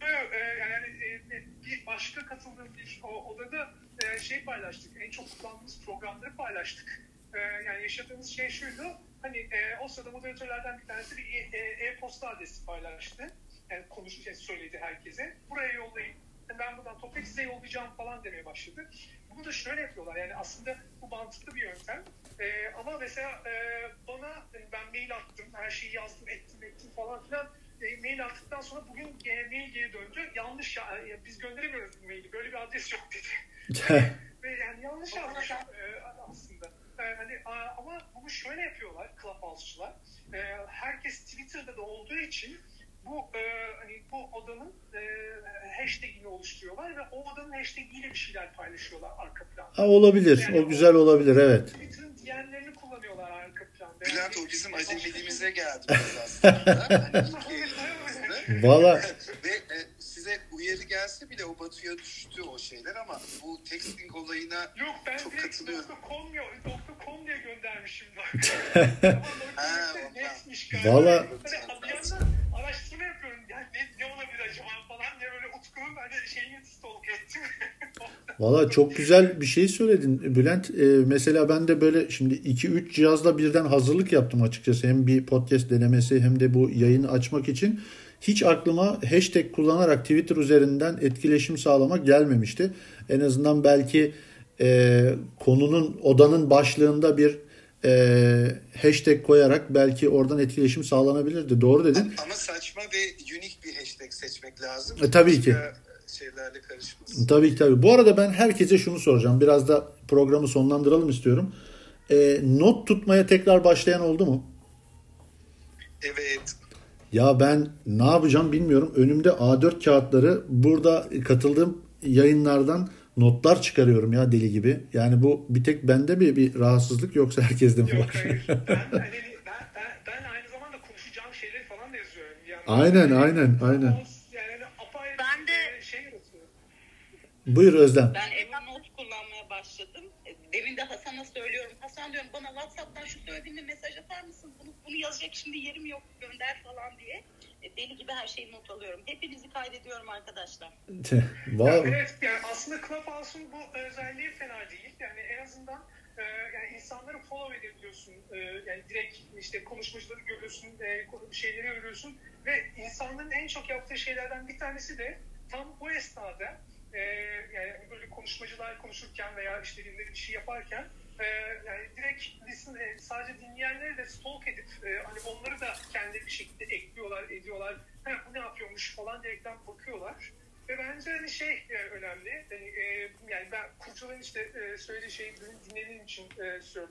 E, yani e, bir başka katıldığım bir o- odada e, şey paylaştık. En çok kullandığımız programları paylaştık. E, Yani yaşadığımız şey şuydu. Hani e, o sırada moderatörlerden bir tanesi bir e- e- e-posta adresi paylaştı. Yani konuş, şey söyledi herkese. Buraya yollayın. Ben buradan toplayıp size yollayacağım falan demeye başladı. Bunu da şöyle yapıyorlar. Yani aslında bu mantıklı bir yöntem. E, ama mesela e, bana e, ben mail attım, her şeyi yazdım, ettim, ettim falan filan. E, mail attıktan sonra bugün e, mail geri döndü. Yanlış ya, ya biz gönderemiyoruz bu maili. Böyle bir adres yok dedi. Ve yani yanlış yazmış e, aslında. E, hani, a- ama bunu şöyle yapıyorlar Clubhouse'çular. E, herkes Twitter'da da olduğu için bu e, hani bu odanın e, hashtag'ini oluşturuyorlar ve o odanın hashtag'iyle bir şeyler paylaşıyorlar arka planda. Ha, olabilir. O güzel olabilir evet. Twitter'ın diğerlerini kullanıyorlar arka planda. Bülent Yani- o bizim acemiliğimize geldi biraz aslında. Hani. Valla Ve e, size uyarı gelse bile o batıya düştü o şeyler ama bu texting olayına Yok ben çok direkt katılıyorum. .com, ya- .com diye göndermişim bak. Valla- Hani araştırma yapıyorum. Yani ne, ne olabilir acaba falan diye böyle Utku'nun hani şeyini stalk ettim. Valla çok güzel bir şey söyledin Bülent. Ee, mesela ben de böyle şimdi 2-3 cihazla birden hazırlık yaptım açıkçası. Hem bir podcast denemesi hem de bu yayını açmak için. Hiç aklıma hashtag kullanarak Twitter üzerinden etkileşim sağlamak gelmemişti. En azından belki e, konunun odanın başlığında bir e, hashtag koyarak belki oradan etkileşim sağlanabilirdi. Doğru dedin. Ama saçma ve unik bir hashtag seçmek lazım. E, tabii ki. Şeylerle karışmasın. Tabii ki tabii. Bu arada ben herkese şunu soracağım. Biraz da programı sonlandıralım istiyorum. Ee, not tutmaya tekrar başlayan oldu mu? Evet. Ya ben ne yapacağım bilmiyorum. Önümde A4 kağıtları burada katıldığım yayınlardan notlar çıkarıyorum ya deli gibi. Yani bu bir tek bende mi bir rahatsızlık yoksa herkeste mi Yok var? hayır. Ben, hani, ben, ben, ben aynı zamanda konuşacağım şeyleri falan da yazıyorum. yandan. Aynen, aynen, aynen. Yani hani apayrı Ben de- şey yaratıyor. Buyur Özlem. Ben Evernote kullanmaya başladım. Demin de Hasan'a söylüyorum. Hasan diyorum bana WhatsApp'tan şu söylediğinde mesaj atar mısın? Bunu, yazacak şimdi yerim yok gönder falan diye. E, Deli gibi her şeyi not alıyorum. Hepinizi kaydediyorum arkadaşlar. Var. evet yani aslında Clubhouse'un bu özelliği fena değil. Yani en azından e, yani insanları follow edebiliyorsun. E, yani direkt işte konuşmacıları görüyorsun, e, konu- şeyleri görüyorsun ve insanların en çok yaptığı şeylerden bir tanesi de tam bu esnada e, yani böyle konuşmacılar konuşurken veya işte birileri bir şey yaparken e, yani direkt listen, e, sadece dinleyenleri de stalk edip e, hani onları da kendi bir şekilde ekliyorlar, ediyorlar. Ha, bu ne yapıyormuş falan diyerekten bakıyorlar. bence hani şey e, önemli. Hani, e, yani ben Kurtul'un işte e, söylediği şeyi dinlediğim için e, söylüyorum.